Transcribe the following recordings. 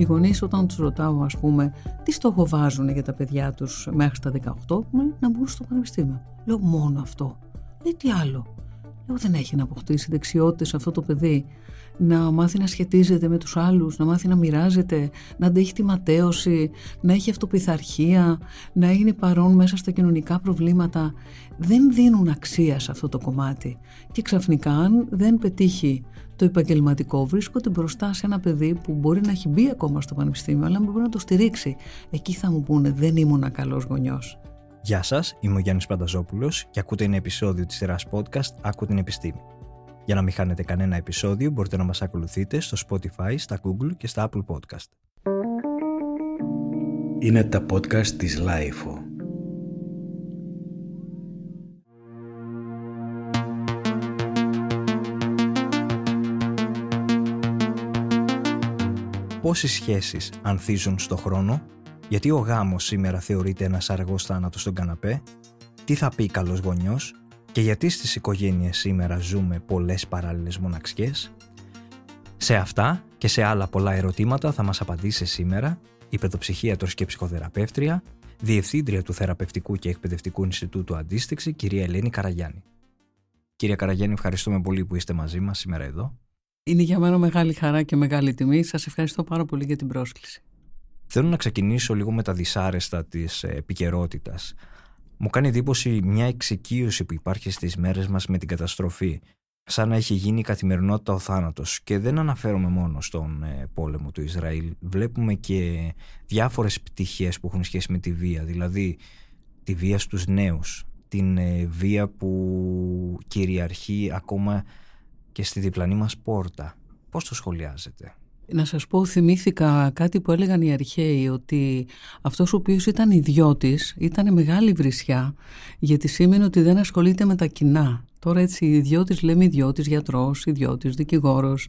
Οι γονείς, όταν τους ρωτάω, ας πούμε, τι στόχο βάζουν για τα παιδιά τους μέχρι τα 18, να μπουν στο πανεπιστήμιο. Λέω μόνο αυτό. Λέει τι άλλο. Λέω δεν έχει να αποκτήσει δεξιότητες αυτό το παιδί να μάθει να σχετίζεται με τους άλλους, να μάθει να μοιράζεται, να αντέχει τη ματέωση, να έχει αυτοπιθαρχία, να είναι παρόν μέσα στα κοινωνικά προβλήματα. Δεν δίνουν αξία σε αυτό το κομμάτι. Και ξαφνικά αν δεν πετύχει το επαγγελματικό βρίσκονται μπροστά σε ένα παιδί που μπορεί να έχει μπει ακόμα στο πανεπιστήμιο αλλά μπορεί να το στηρίξει. Εκεί θα μου πούνε δεν ήμουν καλός γονιός. Γεια σας, είμαι ο Γιάννης Πανταζόπουλος και ακούτε ένα επεισόδιο της σειράς podcast «Άκου την επιστήμη». Για να μην χάνετε κανένα επεισόδιο μπορείτε να μας ακολουθείτε στο Spotify, στα Google και στα Apple Podcast. Είναι τα podcast της Lifeo. Πόσες σχέσεις ανθίζουν στο χρόνο, γιατί ο γάμος σήμερα θεωρείται ένας αργός θάνατος στον καναπέ, τι θα πει καλός γονιός; Και γιατί στις οικογένειες σήμερα ζούμε πολλές παράλληλες μοναξιές; Σε αυτά και σε άλλα πολλά ερωτήματα θα μας απαντήσει σήμερα η παιδοψυχίατρος και ψυχοθεραπεύτρια, Διευθύντρια του Θεραπευτικού και Εκπαιδευτικού Ινστιτούτου Αντίστοιξη, κυρία Ελένη Καραγιάννη. Κυρία Καραγιάννη, ευχαριστούμε πολύ που είστε μαζί μας σήμερα εδώ. Είναι για μένα μεγάλη χαρά και μεγάλη τιμή. Σας ευχαριστώ πάρα πολύ για την πρόσκληση. Θέλω να ξεκινήσω λίγο με τα δυσάρεστα της επικαιρότητας. Μου κάνει εντύπωση μια εξοικείωση που υπάρχει στις μέρες μας με την καταστροφή. Σαν να έχει γίνει η καθημερινότητα ο θάνατος. Και δεν αναφέρομαι μόνο στον ε, πόλεμο του Ισραήλ. Βλέπουμε και διάφορες πτυχές που έχουν σχέση με τη βία. Δηλαδή τη βία στους νέους. Την ε, βία που κυριαρχεί ακόμα και στη διπλανή μας πόρτα. Πώς το σχολιάζετε; Να σας πω, θυμήθηκα κάτι που έλεγαν οι αρχαίοι, ότι αυτός ο οποίος ήταν ιδιώτης ήταν μεγάλη βρισιά, γιατί σήμαινε ότι δεν ασχολείται με τα κοινά. Τώρα έτσι ιδιώτης λέμε ιδιώτης γιατρός, ιδιώτης δικηγόρος.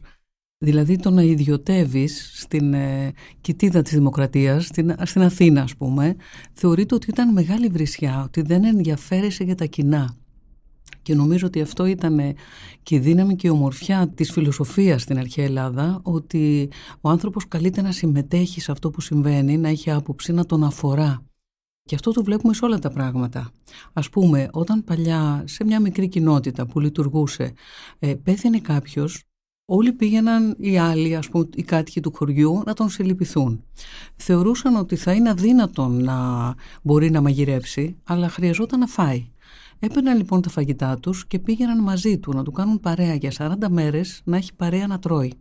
Δηλαδή το να ιδιωτεύεις στην ε, κοιτίδα της δημοκρατίας, στην, στην Αθήνα ας πούμε, θεωρείται ότι ήταν μεγάλη βρισιά, ότι δεν ενδιαφέρεσαι για τα κοινά. Και νομίζω ότι αυτό ήταν και η δύναμη και η ομορφιά της φιλοσοφίας στην αρχαία Ελλάδα, ότι ο άνθρωπος καλείται να συμμετέχει σε αυτό που συμβαίνει, να έχει άποψη, να τον αφορά. Και αυτό το βλέπουμε σε όλα τα πράγματα. Ας πούμε, όταν παλιά σε μια μικρή κοινότητα που λειτουργούσε ε, πέθανε κάποιος, όλοι πήγαιναν οι άλλοι, ας πούμε οι κάτοικοι του χωριού, να τον συλληπιθούν. Θεωρούσαν ότι θα είναι αδύνατον να μπορεί να μαγειρέψει, αλλά χρειαζόταν να φάει. Έπαιρναν λοιπόν τα φαγητά τους και πήγαιναν μαζί του να του κάνουν παρέα για 40 μέρες να έχει παρέα να τρώει.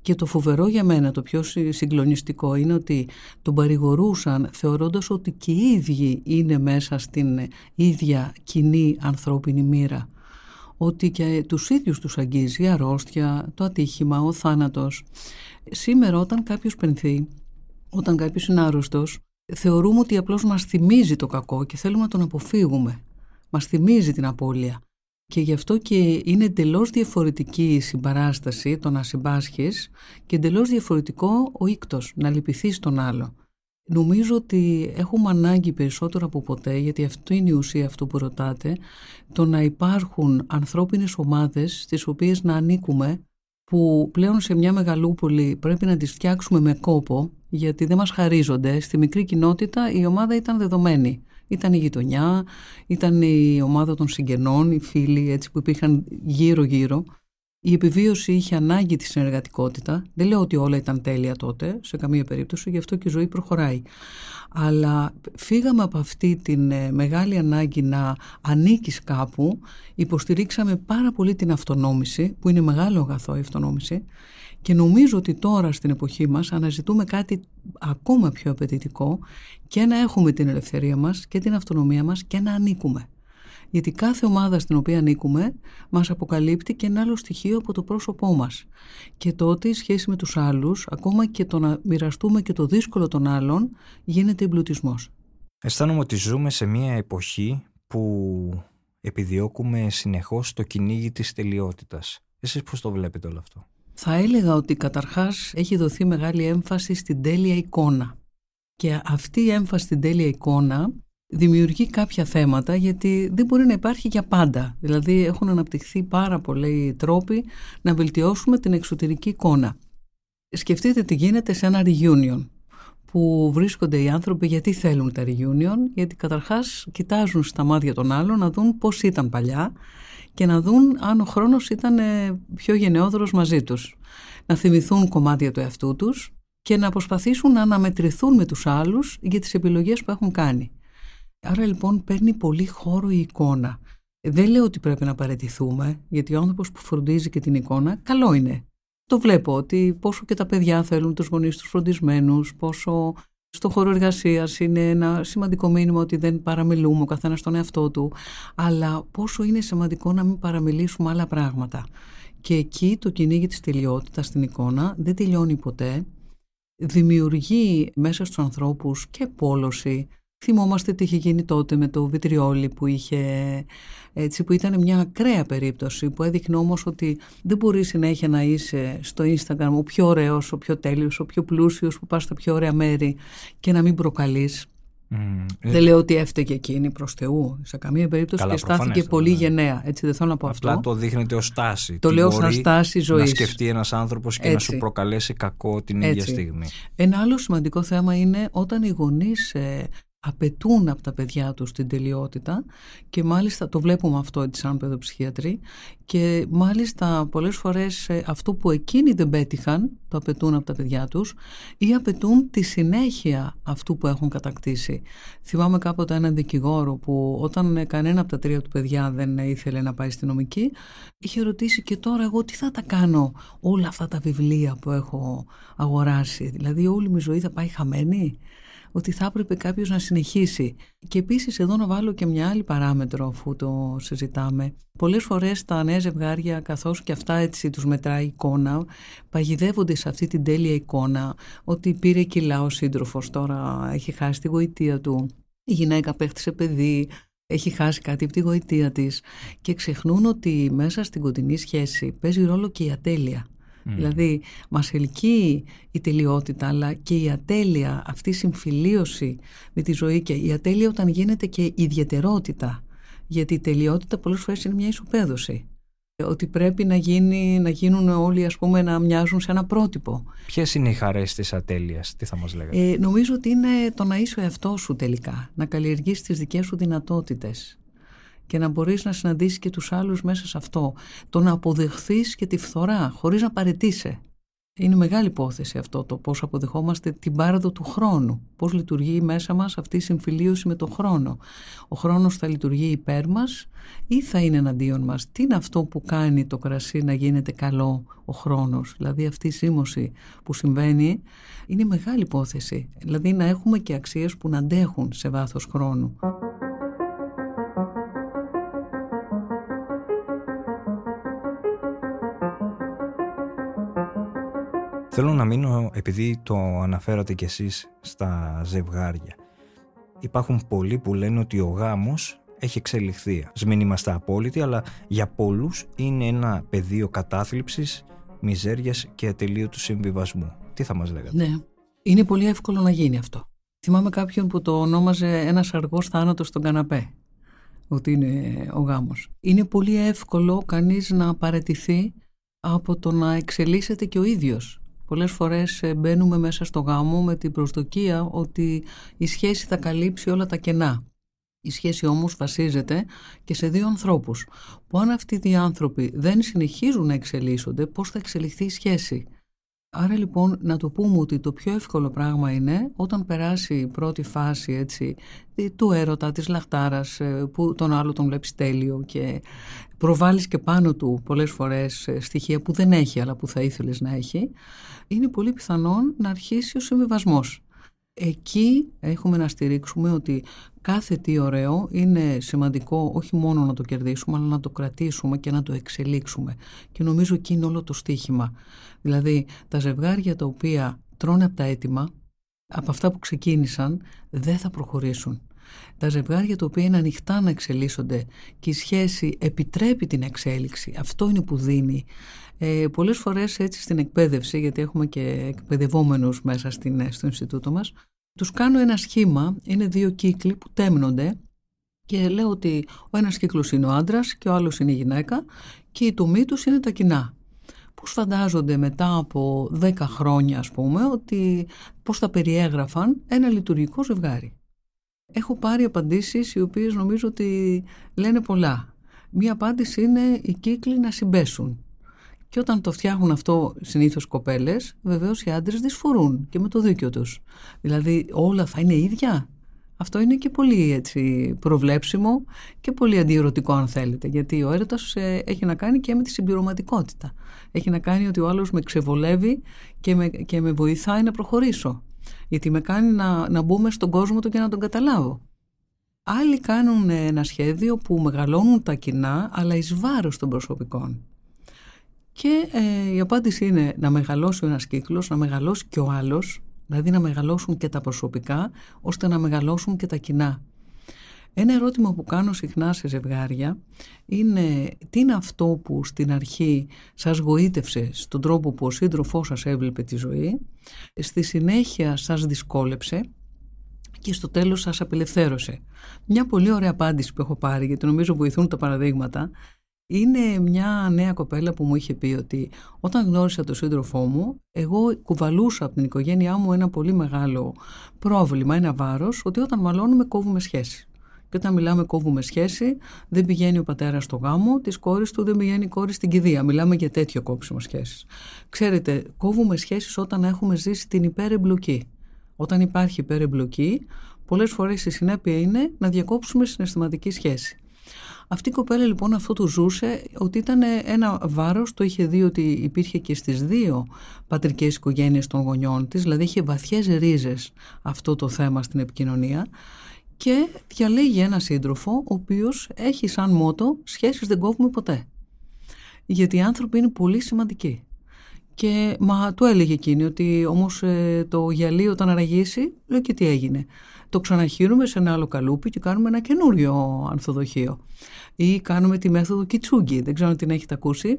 Και το φοβερό για μένα, το πιο συγκλονιστικό είναι ότι τον παρηγορούσαν θεωρώντας ότι και οι ίδιοι είναι μέσα στην ίδια κοινή ανθρώπινη μοίρα. Ότι και τους ίδιους τους αγγίζει η αρρώστια, το ατύχημα, ο θάνατος. Σήμερα όταν κάποιος πενθεί, όταν κάποιος είναι άρρωστος, θεωρούμε ότι απλώς μας θυμίζει το κακό και θέλουμε να τον αποφύγουμε μας θυμίζει την απώλεια. Και γι' αυτό και είναι εντελώς διαφορετική η συμπαράσταση, το να συμπάσχεις και εντελώς διαφορετικό ο ίκτος, να λυπηθεί τον άλλο. Νομίζω ότι έχουμε ανάγκη περισσότερο από ποτέ, γιατί αυτό είναι η ουσία αυτού που ρωτάτε, το να υπάρχουν ανθρώπινες ομάδες στις οποίες να ανήκουμε, που πλέον σε μια μεγαλούπολη πρέπει να τις φτιάξουμε με κόπο, γιατί δεν μας χαρίζονται. Στη μικρή κοινότητα η ομάδα ήταν δεδομένη. Ήταν η γειτονιά, ήταν η ομάδα των συγγενών, οι φίλοι έτσι που υπήρχαν γύρω-γύρω. Η επιβίωση είχε ανάγκη τη συνεργατικότητα. Δεν λέω ότι όλα ήταν τέλεια τότε, σε καμία περίπτωση, γι' αυτό και η ζωή προχωράει. Αλλά φύγαμε από αυτή την ε, μεγάλη ανάγκη να ανήκεις κάπου, υποστηρίξαμε πάρα πολύ την αυτονόμηση, που είναι μεγάλο αγαθό η αυτονόμηση, και νομίζω ότι τώρα στην εποχή μας αναζητούμε κάτι ακόμα πιο απαιτητικό και να έχουμε την ελευθερία μας και την αυτονομία μας και να ανήκουμε. Γιατί κάθε ομάδα στην οποία ανήκουμε μας αποκαλύπτει και ένα άλλο στοιχείο από το πρόσωπό μας. Και τότε η σχέση με τους άλλους, ακόμα και το να μοιραστούμε και το δύσκολο των άλλων, γίνεται εμπλουτισμός. Αισθάνομαι ότι ζούμε σε μια εποχή που επιδιώκουμε συνεχώς το κυνήγι της τελειότητας. Εσείς πώς το βλέπετε όλο αυτό; Θα έλεγα ότι καταρχάς έχει δοθεί μεγάλη έμφαση στην τέλεια εικόνα. Και αυτή η έμφαση στην τέλεια εικόνα δημιουργεί κάποια θέματα γιατί δεν μπορεί να υπάρχει για πάντα. Δηλαδή έχουν αναπτυχθεί πάρα πολλοί τρόποι να βελτιώσουμε την εξωτερική εικόνα. Σκεφτείτε τι γίνεται σε ένα reunion που βρίσκονται οι άνθρωποι γιατί θέλουν τα reunion, γιατί καταρχάς κοιτάζουν στα μάτια των άλλων να δουν πώς ήταν παλιά και να δουν αν ο χρόνος ήταν ε, πιο γενναιόδωρος μαζί τους. Να θυμηθούν κομμάτια του εαυτού τους και να προσπαθήσουν να αναμετρηθούν με τους άλλους για τις επιλογές που έχουν κάνει. Άρα λοιπόν παίρνει πολύ χώρο η εικόνα. Δεν λέω ότι πρέπει να παρετηθούμε, γιατί ο άνθρωπος που φροντίζει και την εικόνα, καλό είναι. Το βλέπω ότι πόσο και τα παιδιά θέλουν τους γονείς τους φροντισμένους, πόσο στο χώρο εργασίας είναι ένα σημαντικό μήνυμα ότι δεν παραμιλούμε ο καθένας τον εαυτό του, αλλά πόσο είναι σημαντικό να μην παραμιλήσουμε άλλα πράγματα. Και εκεί το κυνήγι της τελειότητας στην εικόνα δεν τελειώνει ποτέ. Δημιουργεί μέσα στους ανθρώπους και πόλωση, Θυμόμαστε τι είχε γίνει τότε με το βιτριόλι που είχε έτσι που ήταν μια ακραία περίπτωση που έδειχνε όμως ότι δεν μπορείς συνέχεια να είσαι στο Instagram ο πιο ωραίος, ο πιο τέλειος, ο πιο πλούσιος που πας στα πιο ωραία μέρη και να μην προκαλείς. Mm. Δεν λέω ότι έφταιγε εκείνη προς Θεού σε καμία περίπτωση Καλά, και στάθηκε πολύ ναι. γενναία. Έτσι δεν θέλω να πω Απλά αυτό. το δείχνετε ως στάση. Το λέω σαν στάση ζωής. Να σκεφτεί ένας άνθρωπος και να σου προκαλέσει κακό την ίδια στιγμή. Ένα άλλο σημαντικό θέμα είναι όταν οι γονείς ε, απαιτούν από τα παιδιά τους την τελειότητα και μάλιστα το βλέπουμε αυτό έτσι σαν παιδοψυχίατροι και μάλιστα πολλές φορές ε, αυτό που εκείνοι δεν πέτυχαν το απαιτούν από τα παιδιά τους ή απαιτούν τη συνέχεια αυτού που έχουν κατακτήσει. Θυμάμαι κάποτε έναν δικηγόρο που όταν κανένα από τα τρία του παιδιά δεν ήθελε να πάει στη νομική είχε ρωτήσει και τώρα εγώ τι θα τα κάνω όλα αυτά τα βιβλία που έχω αγοράσει. Δηλαδή όλη μου η ζωή θα πάει χαμένη ότι θα έπρεπε κάποιος να συνεχίσει. Και επίσης εδώ να βάλω και μια άλλη παράμετρο αφού το συζητάμε. Πολλές φορές τα νέα ζευγάρια καθώς και αυτά έτσι τους μετράει εικόνα παγιδεύονται σε αυτή την τέλεια εικόνα ότι πήρε κιλά ο σύντροφος τώρα έχει χάσει τη γοητεία του η γυναίκα παίχτησε παιδί έχει χάσει κάτι από τη γοητεία της και ξεχνούν ότι μέσα στην κοντινή σχέση παίζει ρόλο και η ατέλεια. Mm. Δηλαδή μας ελκύει η τελειότητα αλλά και η ατέλεια, αυτή η συμφιλίωση με τη ζωή και η ατέλεια όταν γίνεται και ιδιαιτερότητα γιατί η τελειότητα πολλές φορές είναι μια ισοπαίδωση ότι πρέπει να, γίνει, να γίνουν όλοι ας πούμε να μοιάζουν σε ένα πρότυπο. Ποιες είναι οι χαρές της ατέλειας, τι θα μας λέγατε; Ε, νομίζω ότι είναι το να είσαι ο εαυτός σου τελικά, να καλλιεργείς τις δικές σου δυνατότητες και να μπορείς να συναντήσεις και τους άλλους μέσα σε αυτό. Το να αποδεχθείς και τη φθορά χωρίς να παρετήσει. Είναι μεγάλη υπόθεση αυτό το πώς αποδεχόμαστε την πάραδο του χρόνου. Πώς λειτουργεί μέσα μας αυτή η συμφιλίωση με τον χρόνο. Ο χρόνος θα λειτουργεί υπέρ μας ή θα είναι εναντίον μας. Τι είναι αυτό που κάνει το κρασί να γίνεται καλό ο χρόνος; Δηλαδή αυτή η σύμμωση που συμβαίνει είναι μεγάλη υπόθεση. Δηλαδή να έχουμε και αξίες που να αντέχουν σε βάθος χρόνου. Θέλω να μείνω, επειδή το αναφέρατε κι εσείς στα ζευγάρια. Υπάρχουν πολλοί που λένε ότι ο γάμος έχει εξελιχθεί. Ας μην είμαστε απόλυτοι, αλλά για πολλούς είναι ένα πεδίο κατάθλιψης, μιζέριας και ατελείωτου συμβιβασμού. Τι θα μας λέγατε; Ναι, είναι πολύ εύκολο να γίνει αυτό. Θυμάμαι κάποιον που το ονόμαζε ένας αργός θάνατος στον καναπέ ότι είναι ο γάμος. Είναι πολύ εύκολο κανείς να παρετηθεί από το να εξελίσσεται και ο ίδιος Πολλές φορές ε, μπαίνουμε μέσα στο γάμο με την προσδοκία ότι η σχέση θα καλύψει όλα τα κενά. Η σχέση όμως βασίζεται και σε δύο ανθρώπους, που αν αυτοί οι δύο άνθρωποι δεν συνεχίζουν να εξελίσσονται, πώς θα εξελιχθεί η σχέση; Άρα λοιπόν να το πούμε ότι το πιο εύκολο πράγμα είναι όταν περάσει η πρώτη φάση έτσι, του έρωτα, της λαχτάρας ε, που τον άλλο τον βλέπεις τέλειο και προβάλλεις και πάνω του πολλές φορές ε, στοιχεία που δεν έχει αλλά που θα ήθελες να έχει είναι πολύ πιθανόν να αρχίσει ο συμβιβασμός. Εκεί έχουμε να στηρίξουμε ότι κάθε τι ωραίο είναι σημαντικό όχι μόνο να το κερδίσουμε αλλά να το κρατήσουμε και να το εξελίξουμε. Και νομίζω εκεί είναι όλο το στίχημα. Δηλαδή τα ζευγάρια τα οποία τρώνε από τα έτοιμα, από αυτά που ξεκίνησαν, δεν θα προχωρήσουν. Τα ζευγάρια τα οποία είναι ανοιχτά να εξελίσσονται και η σχέση επιτρέπει την εξέλιξη, αυτό είναι που δίνει ε, πολλές φορές έτσι στην εκπαίδευση, γιατί έχουμε και εκπαιδευόμενους μέσα στην, στο Ινστιτούτο μας, τους κάνω ένα σχήμα, είναι δύο κύκλοι που τέμνονται και λέω ότι ο ένας κύκλος είναι ο άντρας και ο άλλος είναι η γυναίκα και η τομή τους είναι τα κοινά. πώς φαντάζονται μετά από 10 χρόνια ας πούμε ότι πώς θα περιέγραφαν ένα λειτουργικό ζευγάρι. Έχω πάρει απαντήσεις οι οποίες νομίζω ότι λένε πολλά. Μία απάντηση είναι οι κύκλοι να συμπέσουν. Και όταν το φτιάχνουν αυτό συνήθως κοπέλες, βεβαίως οι άντρες δυσφορούν και με το δίκιο τους. Δηλαδή, όλα θα είναι ίδια. Αυτό είναι και πολύ έτσι προβλέψιμο και πολύ αντιερωτικό αν θέλετε γιατί ο έρωτας ε, έχει να κάνει και με τη συμπληρωματικότητα. Έχει να κάνει ότι ο άλλος με ξεβολεύει και με, και με βοηθάει να προχωρήσω. Γιατί με κάνει να, να μπούμε στον κόσμο του και να τον καταλάβω. Άλλοι κάνουν ένα σχέδιο που μεγαλώνουν τα κοινά αλλά εις βάρος των προσωπικών. Και ε, η απάντηση είναι να μεγαλώσει ο ένας κύκλος, να μεγαλώσει και ο άλλος δηλαδή να μεγαλώσουν και τα προσωπικά ώστε να μεγαλώσουν και τα κοινά. Ένα ερώτημα που κάνω συχνά σε ζευγάρια είναι τι είναι αυτό που στην αρχή σας γοήτευσε στον τρόπο που ο σύντροφός σας έβλεπε τη ζωή, στη συνέχεια σας δυσκόλεψε και στο τέλος σας απελευθέρωσε. Μια πολύ ωραία απάντηση που έχω πάρει, γιατί νομίζω βοηθούν τα παραδείγματα, είναι μια νέα κοπέλα που μου είχε πει ότι όταν γνώρισα τον σύντροφό μου, εγώ κουβαλούσα από την οικογένειά μου ένα πολύ μεγάλο πρόβλημα, ένα βάρος, ότι όταν μαλώνουμε κόβουμε σχέση. Και όταν μιλάμε κόβουμε σχέση, δεν πηγαίνει ο πατέρας στο γάμο, της κόρης του δεν πηγαίνει η κόρη στην κηδεία. Μιλάμε για τέτοιο κόψιμο σχέσης. Ξέρετε, κόβουμε σχέσεις όταν έχουμε ζήσει την υπερεμπλοκή. Όταν υπάρχει υπερεμπλοκή, πολλές φορές η συνέπεια είναι να διακόψουμε συναισθηματική σχέση. Αυτή η κοπέλα λοιπόν αυτό το ζούσε ότι ήταν ένα βάρος, το είχε δει ότι υπήρχε και στις δύο πατρικές οικογένειες των γονιών της, δηλαδή είχε βαθιές ρίζες αυτό το θέμα στην επικοινωνία και διαλέγει ένα σύντροφο ο οποίος έχει σαν μότο «Σχέσεις δεν κόβουμε ποτέ». Γιατί οι άνθρωποι είναι πολύ σημαντικοί. Και μα του έλεγε εκείνη ότι όμως ε, το γυαλί όταν αραγίσει, λέω και τι έγινε. Το ξαναχύνουμε σε ένα άλλο καλούπι και κάνουμε ένα καινούριο ανθοδοχείο. Ή κάνουμε τη μέθοδο κιτσούγκι, δεν ξέρω αν την έχετε ακούσει,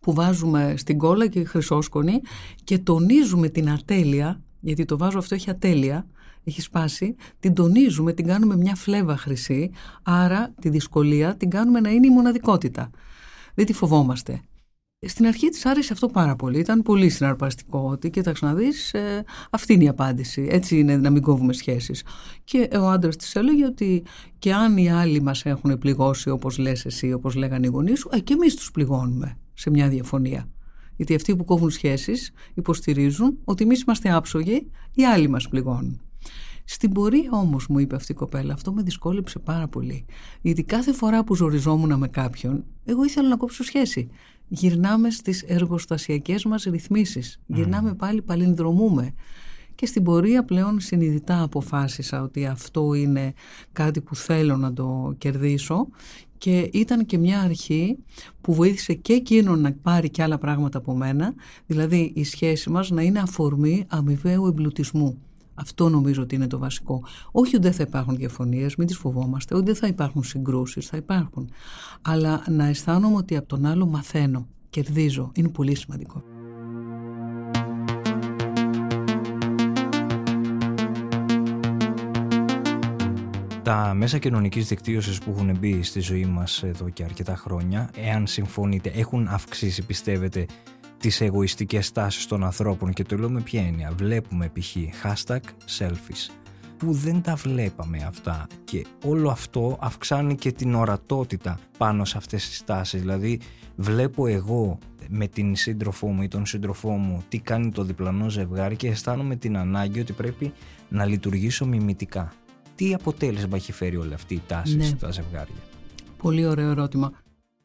που βάζουμε στην κόλλα και χρυσόσκονη και τονίζουμε την ατέλεια, γιατί το βάζο αυτό έχει ατέλεια, έχει σπάσει, την τονίζουμε, την κάνουμε μια φλέβα χρυσή, άρα τη δυσκολία την κάνουμε να είναι η μοναδικότητα. Δεν τη φοβόμαστε. Στην αρχή της άρεσε αυτό πάρα πολύ. Ήταν πολύ συναρπαστικό ότι, κοίταξε να δεις, ε, αυτή είναι η απάντηση. Έτσι είναι να μην κόβουμε σχέσεις. Και ο άντρας της έλεγε ότι και αν οι άλλοι μας έχουν πληγώσει όπως λες εσύ, όπως λέγανε οι γονείς σου, ε, και εμείς τους πληγώνουμε σε μια διαφωνία. Γιατί αυτοί που κόβουν σχέσεις υποστηρίζουν ότι εμείς είμαστε άψογοι, οι άλλοι μας πληγώνουν. Στην πορεία όμως, μου είπε αυτή η κοπέλα, αυτό με δυσκόλεψε πάρα πολύ. Γιατί κάθε φορά που ζοριζόμουν με κάποιον, εγώ ήθελα να κόψω σχέση γυρνάμε στις εργοστασιακές μας ρυθμίσεις. Γυρνάμε πάλι, παλινδρομούμε. Και στην πορεία πλέον συνειδητά αποφάσισα ότι αυτό είναι κάτι που θέλω να το κερδίσω και ήταν και μια αρχή που βοήθησε και εκείνον να πάρει και άλλα πράγματα από μένα, δηλαδή η σχέση μας να είναι αφορμή αμοιβαίου εμπλουτισμού. Αυτό νομίζω ότι είναι το βασικό. Όχι ότι δεν θα υπάρχουν διαφωνίες, μην τις φοβόμαστε, ότι δεν θα υπάρχουν συγκρούσεις, θα υπάρχουν. Αλλά να αισθάνομαι ότι από τον άλλο μαθαίνω, κερδίζω. Είναι πολύ σημαντικό. Τα μέσα κοινωνικής δικτύωσης που έχουν μπει στη ζωή μας εδώ και αρκετά χρόνια, εάν συμφωνείτε, έχουν αυξήσει, πιστεύετε, τις εγωιστικές τάσεις των ανθρώπων και το λέω με ποια έννοια. Βλέπουμε π.χ. hashtag selfies που δεν τα βλέπαμε αυτά και όλο αυτό αυξάνει και την ορατότητα πάνω σε αυτές τις τάσεις. Δηλαδή βλέπω εγώ με την σύντροφό μου ή τον σύντροφό μου τι κάνει το διπλανό ζευγάρι και αισθάνομαι την ανάγκη ότι πρέπει να λειτουργήσω μιμητικά. Τι αποτέλεσμα έχει φέρει όλη αυτή η τάση ναι. στα ζευγάρια; Πολύ ωραίο ερώτημα.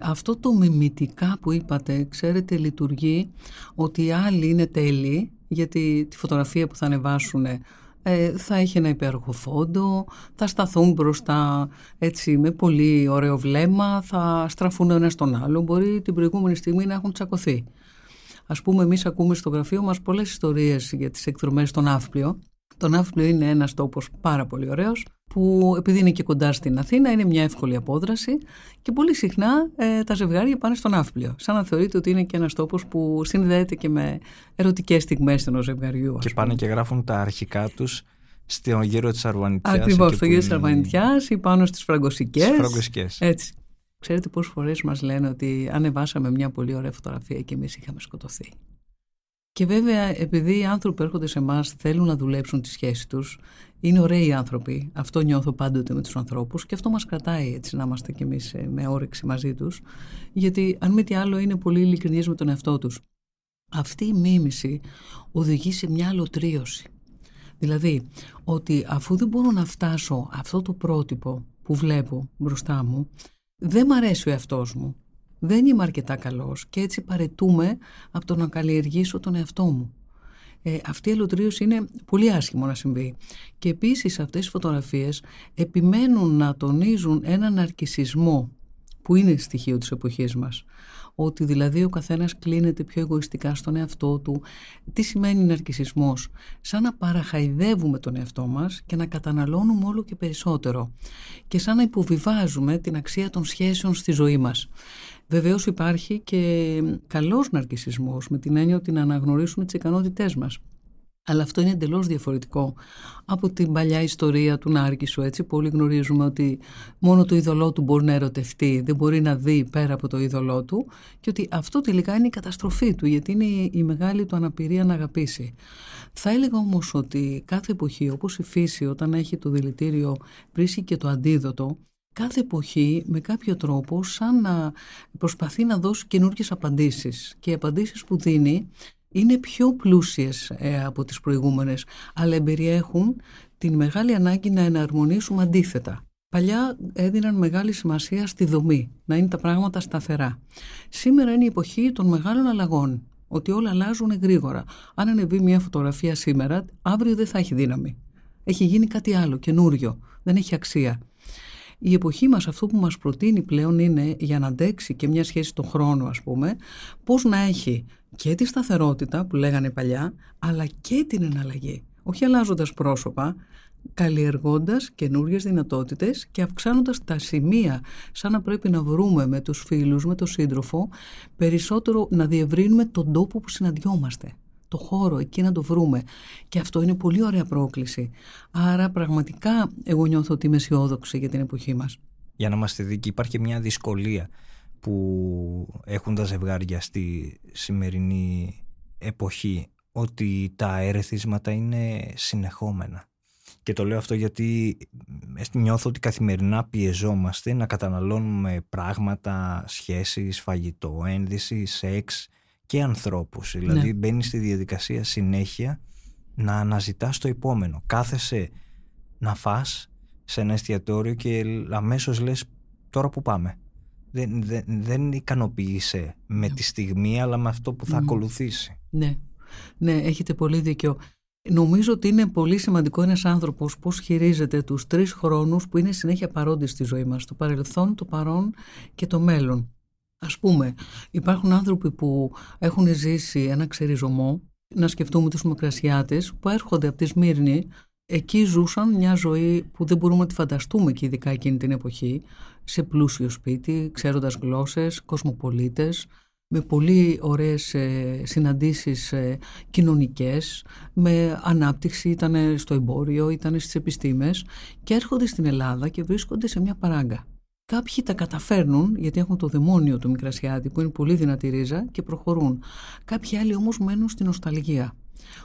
Αυτό το μιμητικά που είπατε, ξέρετε, λειτουργεί ότι οι άλλοι είναι τέλειοι, γιατί τη φωτογραφία που θα ανεβάσουν ε, θα έχει ένα υπέροχο φόντο, θα σταθούν μπροστά έτσι με πολύ ωραίο βλέμμα, θα στραφούν ένα στον άλλο, μπορεί την προηγούμενη στιγμή να έχουν τσακωθεί. Ας πούμε, εμείς ακούμε στο γραφείο μας πολλές ιστορίες για τις εκδρομές στον Ναύπλιο. Το Ναύπλιο είναι ένας τόπος πάρα πολύ ωραίος, που επειδή είναι και κοντά στην Αθήνα είναι μια εύκολη απόδραση και πολύ συχνά ε, τα ζευγάρια πάνε στον Ναύπλιο. Σαν να θεωρείται ότι είναι και ένας τόπος που συνδέεται και με ερωτικές στιγμές ενός ζευγαριού. Και πάνε και γράφουν τα αρχικά τους στο γύρο της Αρβανιτιάς. Ακριβώς, στο γύρο της Αρβανιτιάς ή πάνω στις φραγκοσικές. Στις φραγκοσικές. Έτσι. Ξέρετε πόσες φορές μας λένε ότι ανεβάσαμε μια πολύ ωραία φωτογραφία και εμείς είχαμε σκοτωθεί. Και βέβαια επειδή οι άνθρωποι έρχονται σε εμάς θέλουν να δουλέψουν τη σχέση τους, είναι ωραίοι άνθρωποι, αυτό νιώθω πάντοτε με τους ανθρώπους και αυτό μας κρατάει έτσι να είμαστε κι εμείς ε, με όρεξη μαζί τους, γιατί αν μη τι άλλο είναι πολύ ειλικρινείς με τον εαυτό τους. Αυτή η μίμηση οδηγεί σε μια αλωτρίωση. Δηλαδή ότι αφού δεν μπορώ να φτάσω αυτό το πρότυπο που βλέπω μπροστά μου, δεν μ' αρέσει ο εαυτός μου, δεν είμαι αρκετά καλός και έτσι παρετούμε από το να καλλιεργήσω τον εαυτό μου. Ε, αυτή η ελωτρίωση είναι πολύ άσχημο να συμβεί. Και επίσης αυτές οι φωτογραφίες επιμένουν να τονίζουν έναν αρκισισμό που είναι στοιχείο της εποχής μας ότι δηλαδή ο καθένας κλείνεται πιο εγωιστικά στον εαυτό του. Τι σημαίνει ναρκισισμός; Σαν να παραχαϊδεύουμε τον εαυτό μας και να καταναλώνουμε όλο και περισσότερο και σαν να υποβιβάζουμε την αξία των σχέσεων στη ζωή μας. Βεβαίως υπάρχει και καλός ναρκισισμός με την έννοια ότι να αναγνωρίσουμε τις ικανότητές μας. Αλλά αυτό είναι εντελώς διαφορετικό από την παλιά ιστορία του Νάρκησου, έτσι που όλοι γνωρίζουμε ότι μόνο το είδωλό του μπορεί να ερωτευτεί, δεν μπορεί να δει πέρα από το είδωλό του και ότι αυτό τελικά είναι η καταστροφή του, γιατί είναι η μεγάλη του αναπηρία να αγαπήσει. Θα έλεγα όμως ότι κάθε εποχή, όπως η φύση όταν έχει το δηλητήριο βρίσκει και το αντίδοτο, κάθε εποχή με κάποιο τρόπο σαν να προσπαθεί να δώσει καινούργιες απαντήσεις και οι απαντήσεις που δίνει είναι πιο πλούσιες ε, από τις προηγούμενες, αλλά εμπεριέχουν την μεγάλη ανάγκη να εναρμονίσουμε αντίθετα. Παλιά έδιναν μεγάλη σημασία στη δομή, να είναι τα πράγματα σταθερά. Σήμερα είναι η εποχή των μεγάλων αλλαγών, ότι όλα αλλάζουν γρήγορα. Αν ανεβεί μια φωτογραφία σήμερα, αύριο δεν θα έχει δύναμη. Έχει γίνει κάτι άλλο, καινούριο, δεν έχει αξία. Η εποχή μας αυτό που μας προτείνει πλέον είναι για να αντέξει και μια σχέση στον χρόνο ας πούμε πώς να έχει και τη σταθερότητα που λέγανε παλιά αλλά και την εναλλαγή. Όχι αλλάζοντας πρόσωπα, καλλιεργώντας καινούριες δυνατότητες και αυξάνοντας τα σημεία σαν να πρέπει να βρούμε με τους φίλους, με τον σύντροφο περισσότερο να διευρύνουμε τον τόπο που συναντιόμαστε το χώρο, εκεί να το βρούμε. Και αυτό είναι πολύ ωραία πρόκληση. Άρα πραγματικά εγώ νιώθω ότι είμαι αισιόδοξη για την εποχή μας. Για να είμαστε δίκοι υπάρχει μια δυσκολία που έχουν τα ζευγάρια στη σημερινή εποχή ότι τα ερεθίσματα είναι συνεχόμενα. Και το λέω αυτό γιατί νιώθω ότι καθημερινά πιεζόμαστε να καταναλώνουμε πράγματα, σχέσεις, φαγητό, ένδυση, σεξ και ανθρώπους. Δηλαδή ναι. μπαίνεις στη διαδικασία συνέχεια να αναζητάς το επόμενο. Κάθεσαι να φας σε ένα εστιατόριο και αμέσως λες τώρα που πάμε. Δεν, δεν, δεν ικανοποιείσαι με ναι. τη στιγμή αλλά με αυτό που θα ακολουθήσει. Ναι. ναι, έχετε πολύ δίκιο. Νομίζω ότι είναι πολύ σημαντικό ένας άνθρωπος πώς χειρίζεται τους τρεις χρόνους που είναι συνέχεια παρόντες στη ζωή μας. Το παρελθόν, το παρόν και το μέλλον. Ας πούμε, υπάρχουν άνθρωποι που έχουν ζήσει ένα ξεριζωμό, να σκεφτούμε τους Μικρασιάτες, που έρχονται από τη Σμύρνη, εκεί ζούσαν μια ζωή που δεν μπορούμε να τη φανταστούμε και ειδικά εκείνη την εποχή, σε πλούσιο σπίτι, ξέροντας γλώσσες, κοσμοπολίτες, με πολύ ωραίες ε, συναντήσεις ε, κοινωνικές, με ανάπτυξη, ήταν στο εμπόριο, ήταν στις επιστήμες και έρχονται στην Ελλάδα και βρίσκονται σε μια παράγκα. Κάποιοι τα καταφέρνουν γιατί έχουν το δαιμόνιο του Μικρασιάτη που είναι πολύ δυνατή ρίζα και προχωρούν. Κάποιοι άλλοι όμως μένουν στην νοσταλγία.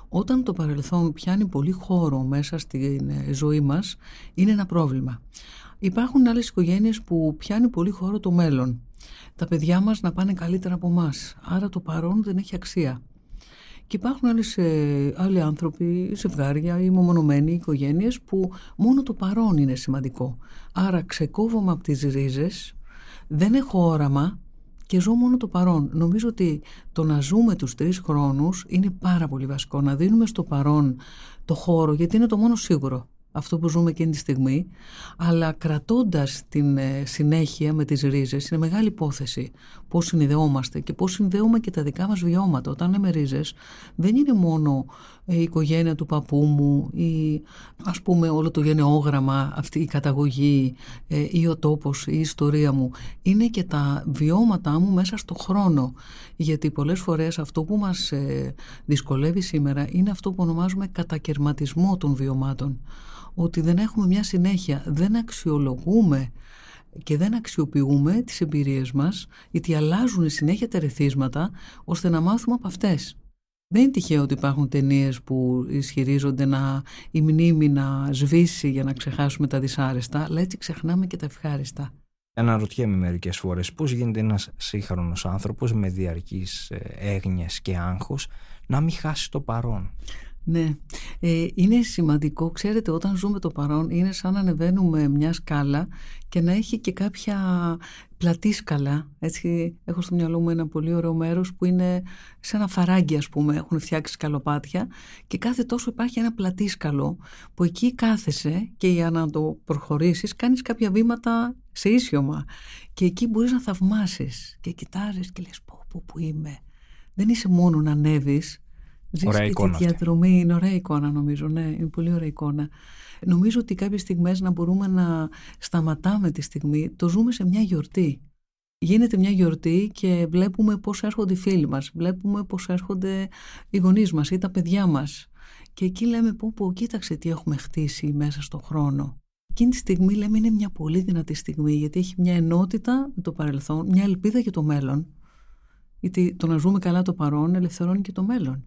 Όταν το παρελθόν πιάνει πολύ χώρο μέσα στη ε, ζωή μας είναι ένα πρόβλημα. Υπάρχουν άλλες οικογένειες που πιάνει πολύ χώρο το μέλλον. Τα παιδιά μας να πάνε καλύτερα από εμάς. άρα το παρόν δεν έχει αξία. Και υπάρχουν άλλες, ε, άλλοι άνθρωποι, ζευγάρια ή μεμονωμένοι οικογένειες που μόνο το παρόν είναι σημαντικό. Άρα ξεκόβομαι από τις ρίζες, δεν έχω όραμα και ζω μόνο το παρόν. Νομίζω ότι το να ζούμε τους τρεις χρόνους είναι πάρα πολύ βασικό. Να δίνουμε στο παρόν το χώρο γιατί είναι το μόνο σίγουρο αυτό που ζούμε εκείνη τη στιγμή, αλλά κρατώντας την ε, συνέχεια με τις ρίζες, είναι μεγάλη υπόθεση πώς συνειδεόμαστε και πώς συνδέουμε και τα δικά μας βιώματα. Όταν λέμε ρίζες, δεν είναι μόνο η οικογένεια του παππού μου ή ας πούμε όλο το γενεόγραμμα, αυτή η καταγωγή ε, ή ο τόπος, η ιστορία μου. Είναι και τα βιώματά μου μέσα στο χρόνο. Γιατί πολλές φορές αυτό που μας ε, δυσκολεύει σήμερα είναι αυτό που ονομάζουμε κατακαιρματισμό των βιωμάτων ότι δεν έχουμε μια συνέχεια, δεν αξιολογούμε και δεν αξιοποιούμε τις εμπειρίες μας γιατί αλλάζουν συνέχεια τα ρεθίσματα ώστε να μάθουμε από αυτές. Δεν είναι τυχαίο ότι υπάρχουν ταινίες που ισχυρίζονται να η μνήμη να σβήσει για να ξεχάσουμε τα δυσάρεστα, αλλά έτσι ξεχνάμε και τα ευχάριστα. Αναρωτιέμαι μερικές φορές πώς γίνεται ένας σύγχρονος άνθρωπος με διαρκείς ε, έγνοιες και άγχος να μην χάσει το παρόν; Ναι, ε, είναι σημαντικό, ξέρετε όταν ζούμε το παρόν είναι σαν να ανεβαίνουμε μια σκάλα και να έχει και κάποια πλατή σκαλά. Έτσι έχω στο μυαλό μου ένα πολύ ωραίο μέρος που είναι σε ένα φαράγγι ας πούμε, έχουν φτιάξει σκαλοπάτια και κάθε τόσο υπάρχει ένα πλατή σκαλό που εκεί κάθεσαι και για να το προχωρήσεις κάνεις κάποια βήματα σε ίσιωμα και εκεί μπορείς να θαυμάσεις και κοιτάζεις και λες πω πω που είμαι. Δεν είσαι μόνο να ανέβεις Ζεις ωραία εικόνα. Τη διαδρομή είναι ωραία εικόνα νομίζω, ναι, είναι πολύ ωραία εικόνα. Νομίζω ότι κάποιες στιγμές να μπορούμε να σταματάμε τη στιγμή, το ζούμε σε μια γιορτή. Γίνεται μια γιορτή και βλέπουμε πώς έρχονται οι φίλοι μας, βλέπουμε πώς έρχονται οι γονείς μας ή τα παιδιά μας. Και εκεί λέμε πω πω κοίταξε τι έχουμε χτίσει μέσα στον χρόνο. Εκείνη τη στιγμή λέμε είναι μια πολύ δυνατή στιγμή γιατί έχει μια ενότητα με το παρελθόν, μια ελπίδα για το μέλλον. Γιατί το να ζούμε καλά το παρόν ελευθερώνει και το μέλλον.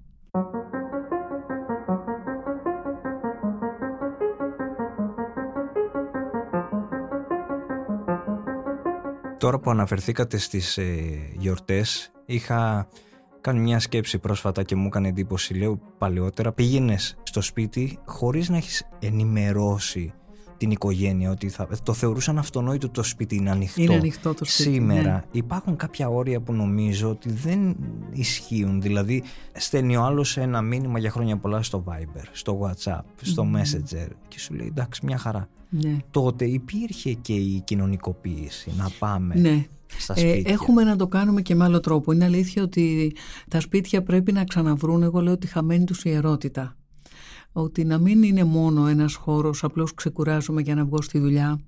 Τώρα που αναφερθήκατε στις ε, γιορτές είχα κάνει μια σκέψη πρόσφατα και μου έκανε εντύπωση. Λέω παλαιότερα πήγαινες στο σπίτι χωρίς να έχεις ενημερώσει την οικογένεια ότι θα, το θεωρούσαν αυτονόητο το σπίτι είναι ανοιχτό. Είναι ανοιχτό το σπίτι. Σήμερα ναι. υπάρχουν κάποια όρια που νομίζω ότι δεν ισχύουν. Δηλαδή, στέλνει ο άλλος ένα μήνυμα για χρόνια πολλά στο Viber, στο WhatsApp, στο Messenger και σου λέει εντάξει, μια χαρά. Ναι. Τότε υπήρχε και η κοινωνικοποίηση να πάμε. Ναι. Στα ε, σπίτια. έχουμε να το κάνουμε και με άλλο τρόπο. Είναι αλήθεια ότι τα σπίτια πρέπει να ξαναβρούν, εγώ λέω, τη χαμένη τους ιερότητα ότι να μην είναι μόνο ένας χώρος απλώς ξεκουράζομαι για να βγω στη δουλειά,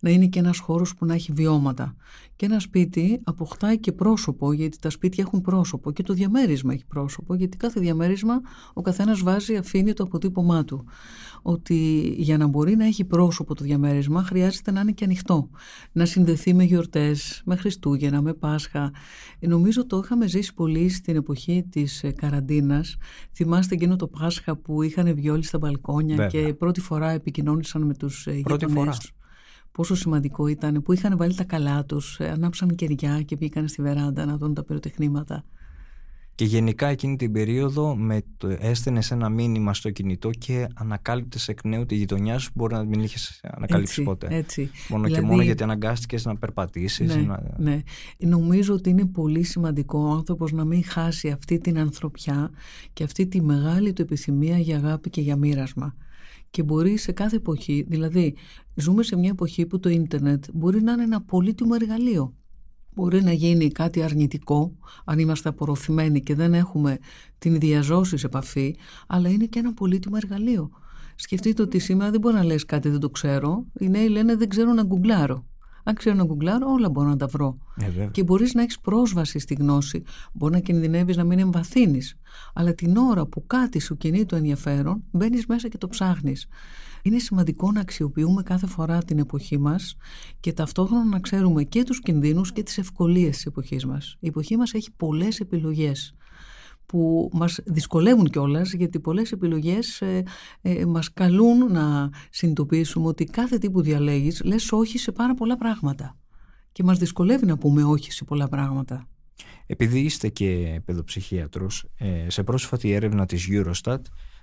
να είναι και ένας χώρος που να έχει βιώματα. Και ένα σπίτι αποκτάει και πρόσωπο, γιατί τα σπίτια έχουν πρόσωπο και το διαμέρισμα έχει πρόσωπο, γιατί κάθε διαμέρισμα ο καθένας βάζει, αφήνει το αποτύπωμά του. Ότι για να μπορεί να έχει πρόσωπο το διαμέρισμα χρειάζεται να είναι και ανοιχτό. Να συνδεθεί με γιορτές, με Χριστούγεννα, με Πάσχα. Ε, νομίζω το είχαμε ζήσει πολύ στην εποχή της ε, καραντίνας. Θυμάστε εκείνο το Πάσχα που είχαν βιόλι στα μπαλκόνια και πρώτη φορά επικοινώνησαν με τους ε, γειτονές πόσο σημαντικό ήταν, που είχαν βάλει τα καλά τους, ε, ανάψαν κεριά και πήγαν στη βεράντα να δουν τα πυροτεχνήματα. Και γενικά εκείνη την περίοδο με το, έστενες ένα μήνυμα στο κινητό και ανακάλυπτες εκ νέου τη γειτονιά σου μπορεί να μην είχες ανακαλύψει ποτέ. Έτσι. Μόνο δηλαδή, και μόνο γιατί αναγκάστηκες να περπατήσεις. Ναι, να... ναι. Νομίζω ότι είναι πολύ σημαντικό ο άνθρωπος να μην χάσει αυτή την ανθρωπιά και αυτή τη μεγάλη του επιθυμία για αγάπη και για μοίρασμα και μπορεί σε κάθε εποχή, δηλαδή ζούμε σε μια εποχή που το ίντερνετ μπορεί να είναι ένα πολύτιμο εργαλείο. Μπορεί να γίνει κάτι αρνητικό, αν είμαστε απορροφημένοι και δεν έχουμε την διαζώση σε επαφή, αλλά είναι και ένα πολύτιμο εργαλείο. Σκεφτείτε ότι σήμερα δεν μπορεί να λες κάτι δεν το ξέρω. Οι νέοι λένε δεν ξέρω να γκουγκλάρω. Αν ξέρω να γκουγκλάρω, όλα μπορώ να τα βρω. Ε, και μπορείς να έχεις πρόσβαση στη γνώση. Μπορεί να κινδυνεύεις να μην εμβαθύνεις. Αλλά την ώρα που κάτι σου κινεί το ενδιαφέρον, μπαίνεις μέσα και το ψάχνεις. Είναι σημαντικό να αξιοποιούμε κάθε φορά την εποχή μας και ταυτόχρονα να ξέρουμε και τους κινδύνους και τις ευκολίες της εποχής μας. Η εποχή μας έχει πολλές επιλογές που μας δυσκολεύουν κιόλας γιατί πολλές επιλογές ε, ε, μας καλούν να συνειδητοποιήσουμε ότι κάθε τι που διαλέγεις λες όχι σε πάρα πολλά πράγματα και μας δυσκολεύει να πούμε όχι σε πολλά πράγματα. Επειδή είστε και παιδοψυχίατρος, ε, σε πρόσφατη έρευνα της Eurostat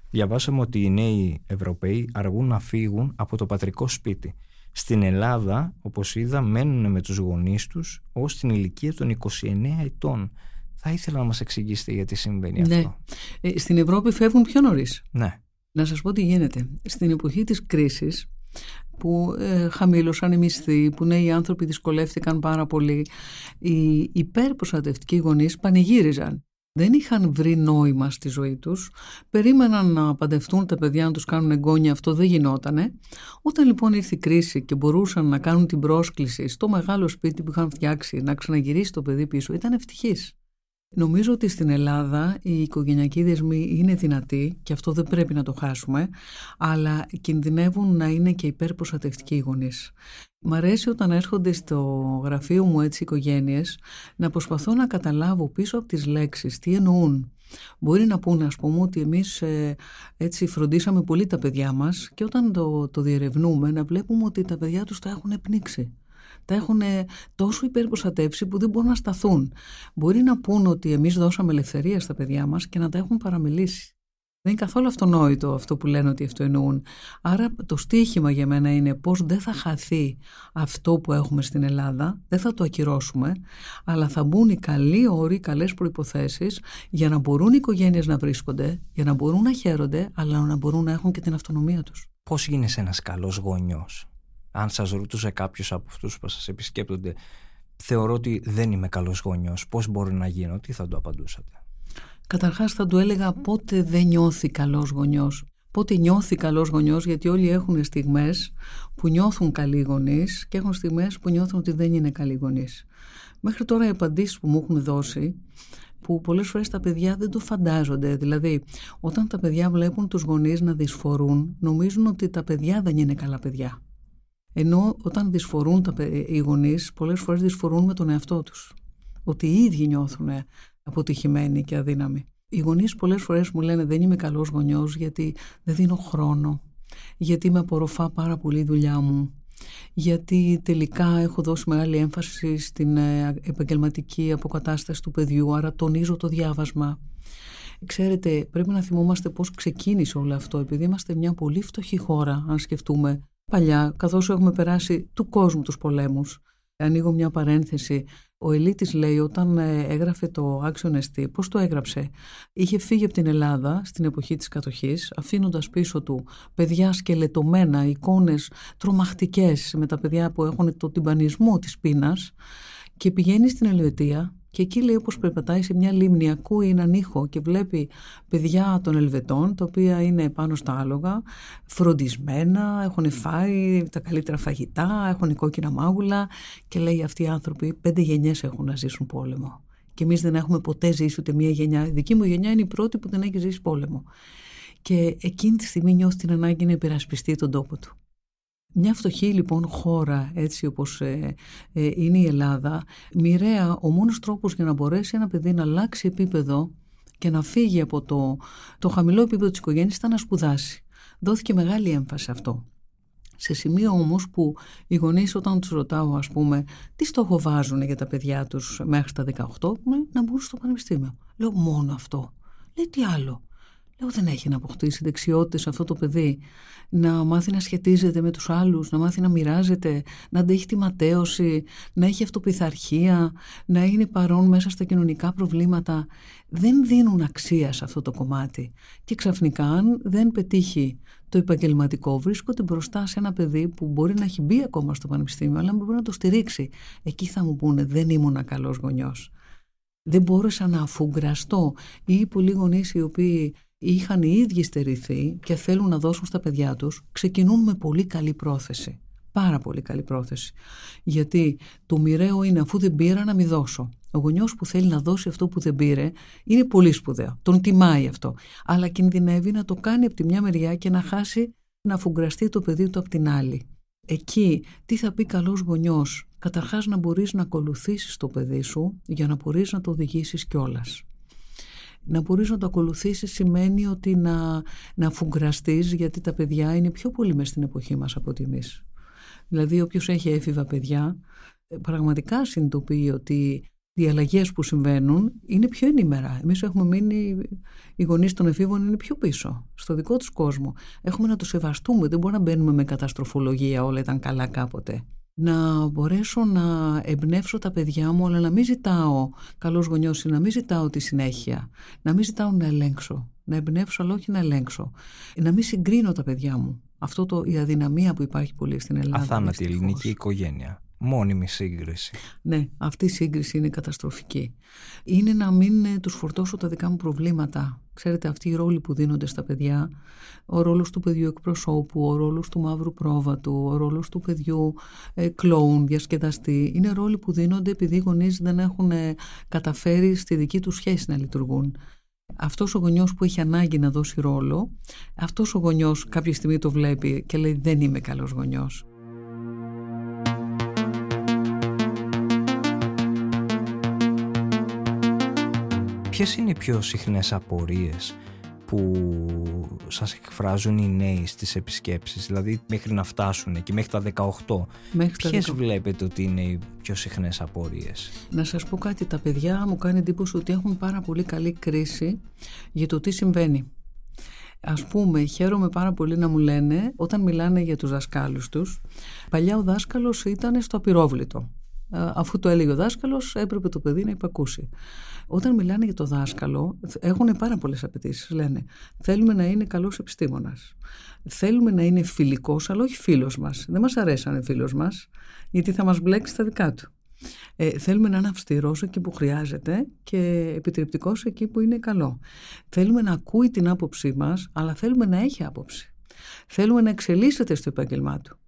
διαβάσαμε ότι οι νέοι Ευρωπαίοι αργούν να φύγουν από το πατρικό σπίτι. Στην Ελλάδα, όπως είδα, μένουν με τους γονείς τους ως την ηλικία των 29 ετών. Θα ήθελα να μας εξηγήσετε γιατί συμβαίνει ναι. αυτό. Ε, στην Ευρώπη φεύγουν πιο νωρίς. Ναι. Να σας πω τι γίνεται. Στην εποχή της κρίσης που ε, χαμήλωσαν οι μισθοί, που νέοι άνθρωποι δυσκολεύτηκαν πάρα πολύ, οι υπερπροστατευτικοί γονείς πανηγύριζαν. Δεν είχαν βρει νόημα στη ζωή τους, περίμεναν να παντευτούν τα παιδιά να τους κάνουν εγγόνια, αυτό δεν γινότανε. Όταν λοιπόν ήρθε η κρίση και μπορούσαν να κάνουν την πρόσκληση στο μεγάλο σπίτι που είχαν φτιάξει, να ξαναγυρίσει το παιδί πίσω, ήταν ευτυχείς. Νομίζω ότι στην Ελλάδα η οικογενειακή δεσμή είναι δυνατή και αυτό δεν πρέπει να το χάσουμε, αλλά κινδυνεύουν να είναι και υπερπροστατευτικοί οι γονείς. Μ' αρέσει όταν έρχονται στο γραφείο μου έτσι οικογένειες να προσπαθώ να καταλάβω πίσω από τις λέξεις τι εννοούν. Μπορεί να πούνε ας πούμε ότι εμείς ε, έτσι φροντίσαμε πολύ τα παιδιά μας και όταν το, το διερευνούμε να βλέπουμε ότι τα παιδιά τους τα έχουν πνίξει. Τα έχουν τόσο υπερποστατεύσει που δεν μπορούν να σταθούν. Μπορεί να πούνε ότι εμείς δώσαμε ελευθερία στα παιδιά μας και να τα έχουν παραμελήσει. Δεν είναι καθόλου αυτονόητο αυτό που λένε ότι αυτό εννοούν. Άρα το στίχημα για μένα είναι πώς δεν θα χαθεί αυτό που έχουμε στην Ελλάδα, δεν θα το ακυρώσουμε, αλλά θα μπουν οι καλοί όροι, οι καλές προϋποθέσεις για να μπορούν οι οικογένειες να βρίσκονται, για να μπορούν να χαίρονται, αλλά να μπορούν να έχουν και την αυτονομία τους. Πώς γίνεσαι ένας καλός γονιός; Αν σας ρωτούσε κάποιος από αυτούς που σας επισκέπτονται, θεωρώ ότι δεν είμαι καλός γονιός, πώς μπορεί να γίνω, τι θα το απαντούσατε; Καταρχάς θα του έλεγα πότε δεν νιώθει καλός γονιός. Πότε νιώθει καλός γονιός, γιατί όλοι έχουν στιγμές που νιώθουν καλοί γονείς και έχουν στιγμές που νιώθουν ότι δεν είναι καλοί γονείς. Μέχρι τώρα οι απαντήσεις που μου έχουν δώσει που πολλές φορές τα παιδιά δεν το φαντάζονται. Δηλαδή, όταν τα παιδιά βλέπουν τους γονείς να δυσφορούν, νομίζουν ότι τα παιδιά δεν είναι καλά παιδιά. Ενώ όταν δυσφορούν τα, οι γονείς, πολλές φορές δυσφορούν με τον εαυτό τους. Ότι οι ίδιοι νιώθουν αποτυχημένοι και αδύναμοι. Οι γονείς πολλές φορές μου λένε δεν είμαι καλός γονιός γιατί δεν δίνω χρόνο, γιατί με απορροφά πάρα πολύ η δουλειά μου, γιατί τελικά έχω δώσει μεγάλη έμφαση στην ε, επαγγελματική αποκατάσταση του παιδιού, άρα τονίζω το διάβασμα. Ξέρετε, πρέπει να θυμόμαστε πώς ξεκίνησε όλο αυτό, επειδή είμαστε μια πολύ φτωχή χώρα, αν σκεφτούμε παλιά, καθώς έχουμε περάσει του κόσμου τους πολέμους. Ανοίγω μια παρένθεση. Ο Ελίτης λέει όταν ε, έγραφε το Action ST, πώς το έγραψε; Είχε φύγει από την Ελλάδα στην εποχή της κατοχής, αφήνοντας πίσω του παιδιά σκελετωμένα, εικόνες τρομακτικές με τα παιδιά που έχουν το τυμπανισμό της πείνας και πηγαίνει στην Ελβετία και εκεί λέει όπως περπατάει σε μια λίμνη, ακούει έναν ήχο και βλέπει παιδιά των Ελβετών, τα οποία είναι πάνω στα άλογα, φροντισμένα, έχουν φάει τα καλύτερα φαγητά, έχουν κόκκινα μάγουλα και λέει αυτοί οι άνθρωποι πέντε γενιές έχουν να ζήσουν πόλεμο. Και εμείς δεν έχουμε ποτέ ζήσει ούτε μία γενιά. Η δική μου γενιά είναι η πρώτη που δεν έχει ζήσει πόλεμο. Και εκείνη τη στιγμή νιώθει την ανάγκη να υπερασπιστεί τον τόπο του. Μια φτωχή λοιπόν χώρα έτσι όπως ε, ε, είναι η Ελλάδα, μοιραία ο μόνος τρόπος για να μπορέσει ένα παιδί να αλλάξει επίπεδο και να φύγει από το, το χαμηλό επίπεδο της οικογένειας ήταν να σπουδάσει. Δόθηκε μεγάλη έμφαση σε αυτό. Σε σημείο όμως που οι γονείς όταν τους ρωτάω ας πούμε τι στόχο βάζουν για τα παιδιά τους μέχρι τα 18 να μπουν στο πανεπιστήμιο. Λέω μόνο αυτό. Λέει τι άλλο. Λέω δεν έχει να αποκτήσει δεξιότητες αυτό το παιδί να μάθει να σχετίζεται με τους άλλους, να μάθει να μοιράζεται, να αντέχει τη ματέωση, να έχει αυτοπιθαρχία, να είναι παρόν μέσα στα κοινωνικά προβλήματα. Δεν δίνουν αξία σε αυτό το κομμάτι. Και ξαφνικά αν δεν πετύχει το επαγγελματικό βρίσκονται μπροστά σε ένα παιδί που μπορεί να έχει μπει ακόμα στο πανεπιστήμιο αλλά μπορεί να το στηρίξει. Εκεί θα μου πούνε δεν ήμουν καλός γονιός. Δεν μπόρεσα να αφουγκραστώ ή οι πολλοί γονείς οι οποίοι είχαν οι ίδιοι στερηθεί και θέλουν να δώσουν στα παιδιά τους, ξεκινούν με πολύ καλή πρόθεση. Πάρα πολύ καλή πρόθεση. Γιατί το μοιραίο είναι αφού δεν πήρα να μην δώσω. Ο γονιός που θέλει να δώσει αυτό που δεν πήρε είναι πολύ σπουδαίο. Τον τιμάει αυτό. Αλλά κινδυνεύει να το κάνει από τη μια μεριά και να χάσει να φουγκραστεί το παιδί του από την άλλη. Εκεί τι θα πει καλός γονιός; Καταρχάς να μπορείς να ακολουθήσεις το παιδί σου για να μπορείς να το οδηγήσεις κιόλας να μπορείς να το ακολουθήσεις σημαίνει ότι να, να φουγκραστείς γιατί τα παιδιά είναι πιο πολύ μες στην εποχή μας από ότι εμείς. Δηλαδή όποιος έχει έφηβα παιδιά ε, πραγματικά συνειδητοποιεί ότι οι αλλαγές που συμβαίνουν είναι πιο ενημερά. Εμείς έχουμε μείνει, οι γονείς των εφήβων είναι πιο πίσω, στο δικό τους κόσμο. Έχουμε να το σεβαστούμε. Δεν μπορούμε να μπαίνουμε με καταστροφολογία, όλα ήταν καλά κάποτε να μπορέσω να εμπνεύσω τα παιδιά μου, αλλά να μην ζητάω, καλός γονιός να μην ζητάω τη συνέχεια, να μην ζητάω να ελέγξω, να εμπνεύσω αλλά όχι να ελέγξω, να μην συγκρίνω τα παιδιά μου. Αυτό το, η αδυναμία που υπάρχει πολύ στην Ελλάδα. Αθάνατη ελληνική οικογένεια μόνιμη σύγκριση. Ναι, αυτή η σύγκριση είναι καταστροφική. Είναι να μην ε, τους φορτώσω τα δικά μου προβλήματα. Ξέρετε, αυτοί οι ρόλοι που δίνονται στα παιδιά, ο ρόλος του παιδιού εκπροσώπου, ο ρόλος του μαύρου πρόβατου, ο ρόλος του παιδιού ε, κλόουν, διασκεδαστή, είναι ρόλοι που δίνονται επειδή οι γονείς δεν έχουν ε, καταφέρει στη δική τους σχέση να λειτουργούν. Αυτός ο γονιός που έχει ανάγκη να δώσει ρόλο, αυτός ο γονιός κάποια στιγμή το βλέπει και λέει δεν είμαι καλός γονιός. Ποιες είναι οι πιο συχνές απορίες που σας εκφράζουν οι νέοι στις επισκέψεις, δηλαδή μέχρι να φτάσουν και μέχρι τα 18. Μέχρι τα Ποιες 18. βλέπετε ότι είναι οι πιο συχνές απορίες; Να σας πω κάτι, τα παιδιά μου κάνει εντύπωση ότι έχουν πάρα πολύ καλή κρίση για το τι συμβαίνει. Ας πούμε, χαίρομαι πάρα πολύ να μου λένε, όταν μιλάνε για τους δασκάλους τους, παλιά ο δάσκαλος ήταν στο απειρόβλητο. Ε, Αφού το έλεγε ο δάσκαλος, έπρεπε το παιδί να υπακούσει. Όταν μιλάνε για το δάσκαλο, έχουν πάρα πολλές απαιτήσεις. Λένε, θέλουμε να είναι καλός επιστήμονας. Θέλουμε να είναι φιλικός, αλλά όχι φίλος μας. Δεν μας αρέσει να είναι φίλος μας, γιατί θα μας μπλέξει τα δικά του. Ε, θέλουμε να είναι αυστηρός εκεί που χρειάζεται και επιτρεπτικός εκεί που είναι καλό. Θέλουμε να ακούει την άποψή μας, αλλά θέλουμε να έχει άποψη. Θέλουμε να εξελίσσεται στο επάγγελμά του.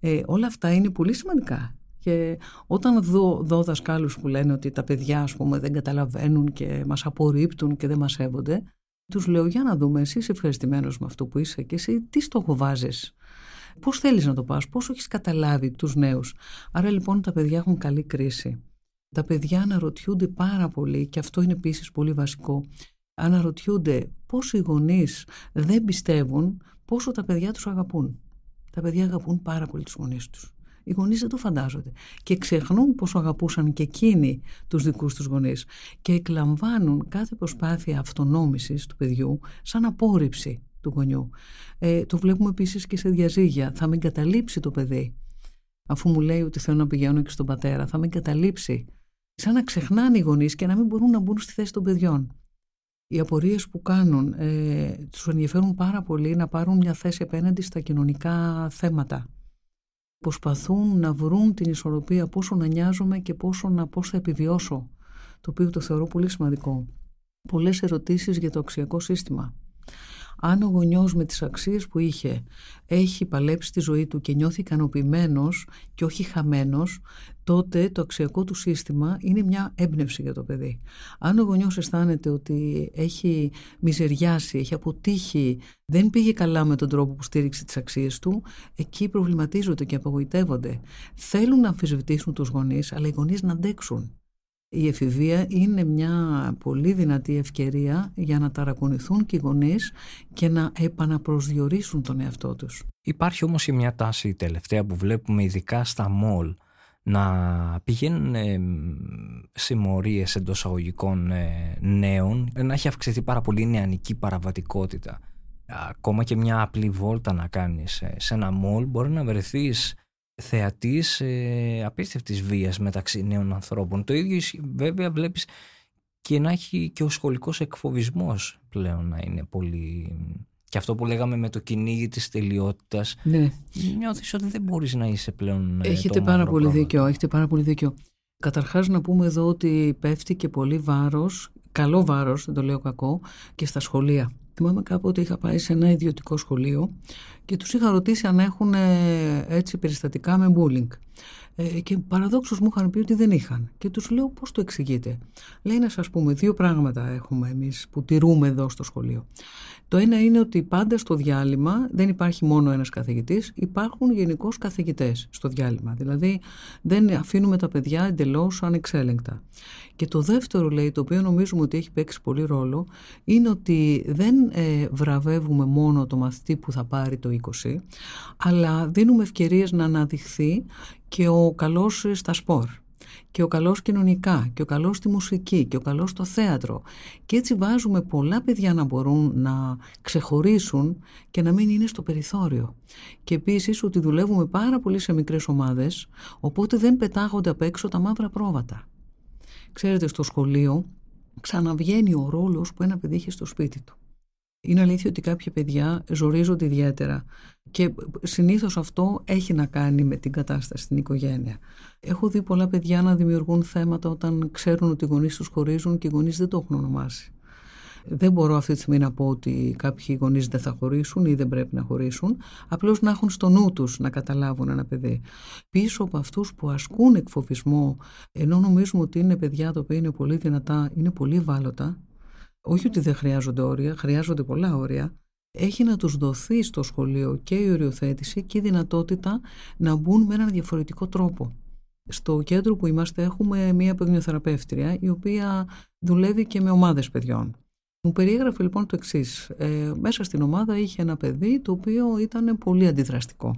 Ε, όλα αυτά είναι πολύ σημαντικά. Και όταν δω, δω δασκάλους που λένε ότι τα παιδιά ας πούμε, δεν καταλαβαίνουν και μας απορρίπτουν και δεν μας σέβονται, τους λέω για να δούμε εσύ είσαι ευχαριστημένος με αυτό που είσαι και εσύ τι στόχο βάζεις; Πώς θέλεις να το πας, πώς έχεις καταλάβει τους νέους; Άρα λοιπόν τα παιδιά έχουν καλή κρίση. Τα παιδιά αναρωτιούνται πάρα πολύ και αυτό είναι επίσης πολύ βασικό. Αναρωτιούνται πώς οι γονείς δεν πιστεύουν πόσο τα παιδιά τους αγαπούν. Τα παιδιά αγαπούν πάρα πολύ τους γονείς τους. Οι γονείς δεν το φαντάζονται και ξεχνούν πόσο αγαπούσαν και εκείνοι τους δικούς τους γονείς και εκλαμβάνουν κάθε προσπάθεια αυτονόμησης του παιδιού σαν απόρριψη του γονιού. Ε, το βλέπουμε επίσης και σε διαζύγια. Θα με εγκαταλείψει το παιδί. Αφού μου λέει ότι θέλω να πηγαίνω και στον πατέρα, θα με εγκαταλείψει. Σαν να ξεχνάνε οι γονείς και να μην μπορούν να μπουν στη θέση των παιδιών. Οι απορίες που κάνουν ε, τους ενδιαφέρουν πάρα πολύ να πάρουν μια θέση απέναντι στα κοινωνικά θέματα. Προσπαθούν να βρουν την ισορροπία πόσο να νοιάζομαι και πόσο να πώς θα επιβιώσω, το οποίο το θεωρώ πολύ σημαντικό. Πολλές ερωτήσεις για το αξιακό σύστημα. Αν ο γονιός με τις αξίες που είχε έχει παλέψει τη ζωή του και νιώθει ικανοποιημένος και όχι χαμένος, τότε το αξιακό του σύστημα είναι μια έμπνευση για το παιδί. Αν ο γονιός αισθάνεται ότι έχει μιζεριάσει, έχει αποτύχει, δεν πήγε καλά με τον τρόπο που στήριξε τις αξίες του, εκεί προβληματίζονται και απογοητεύονται. Θέλουν να αμφισβητήσουν τους γονείς, αλλά οι γονείς να αντέξουν. Η εφηβεία είναι μια πολύ δυνατή ευκαιρία για να ταρακουνηθούν και οι γονείς και να επαναπροσδιορίσουν τον εαυτό τους. Υπάρχει όμως και μια τάση τελευταία που βλέπουμε ειδικά στα μόλ να πηγαίνουν ε, συμμορίες εντός αγωγικών ε, νέων, να έχει αυξηθεί πάρα πολύ η νεανική παραβατικότητα. Ακόμα και μια απλή βόλτα να κάνεις ε, σε ένα μόλ μπορεί να βρεθείς θεατής ε, απίστευτης βίας μεταξύ νέων ανθρώπων. Το ίδιο βέβαια βλέπεις και να έχει και ο σχολικός εκφοβισμός πλέον να είναι πολύ... Και αυτό που λέγαμε με το κυνήγι της τελειότητας, Ναι. νιώθεις ότι δεν μπορείς να είσαι πλέον ε, Έχετε το πάρα μαύρο πολύ πρόβατο. δίκιο, έχετε πάρα πολύ δίκιο. Καταρχάς να πούμε εδώ ότι πέφτει και πολύ βάρος, καλό βάρος, δεν το λέω κακό, και στα σχολεία. Θυμάμαι κάποτε είχα πάει σε ένα ιδιωτικό σχολείο και τους είχα ρωτήσει αν έχουν ε, έτσι περιστατικά με bullying. Ε, και παραδόξως μου είχαν πει ότι δεν είχαν. Και τους λέω πώς το εξηγείτε; Λέει να σας πούμε δύο πράγματα έχουμε εμείς που τηρούμε εδώ στο σχολείο. Το ένα είναι ότι πάντα στο διάλειμμα δεν υπάρχει μόνο ένας καθηγητής, υπάρχουν γενικώς καθηγητές στο διάλειμμα. Δηλαδή δεν αφήνουμε τα παιδιά εντελώς ανεξέλεγκτα. Και το δεύτερο λέει, το οποίο νομίζουμε ότι έχει παίξει πολύ ρόλο, είναι ότι δεν ε, βραβεύουμε μόνο το μαθητή που θα πάρει το 20, αλλά δίνουμε ευκαιρίες να αναδειχθεί και ο καλός στα σπορ και ο καλός κοινωνικά και ο καλός στη μουσική και ο καλός στο θέατρο. Και έτσι βάζουμε πολλά παιδιά να μπορούν να ξεχωρίσουν και να μην είναι στο περιθώριο. Και επίσης ότι δουλεύουμε πάρα πολύ σε μικρές ομάδες οπότε δεν πετάγονται απ' έξω τα μαύρα πρόβατα. Ξέρετε στο σχολείο ξαναβγαίνει ο ρόλος που ένα παιδί έχει στο σπίτι του είναι αλήθεια ότι κάποια παιδιά ζορίζονται ιδιαίτερα και συνήθως αυτό έχει να κάνει με την κατάσταση στην οικογένεια. Έχω δει πολλά παιδιά να δημιουργούν θέματα όταν ξέρουν ότι οι γονείς τους χωρίζουν και οι γονείς δεν το έχουν ονομάσει. Δεν μπορώ αυτή τη στιγμή να πω ότι κάποιοι γονείς δεν θα χωρίσουν ή δεν πρέπει να χωρίσουν, απλώς να έχουν στο νου τους να καταλάβουν ένα παιδί. Πίσω από αυτούς που ασκούν εκφοβισμό, ενώ νομίζουμε ότι είναι παιδιά τα οποία είναι πολύ δυνατά, είναι πολύ ευάλωτα, όχι ότι δεν χρειάζονται όρια, χρειάζονται πολλά όρια, έχει να τους δοθεί στο σχολείο και η οριοθέτηση και η δυνατότητα να μπουν με έναν διαφορετικό τρόπο. Στο κέντρο που είμαστε έχουμε μία παιγνιοθεραπεύτρια η οποία δουλεύει και με ομάδες παιδιών. Μου περιέγραφε λοιπόν το εξής. Ε, μέσα στην ομάδα είχε ένα παιδί το οποίο ήταν πολύ αντιδραστικό.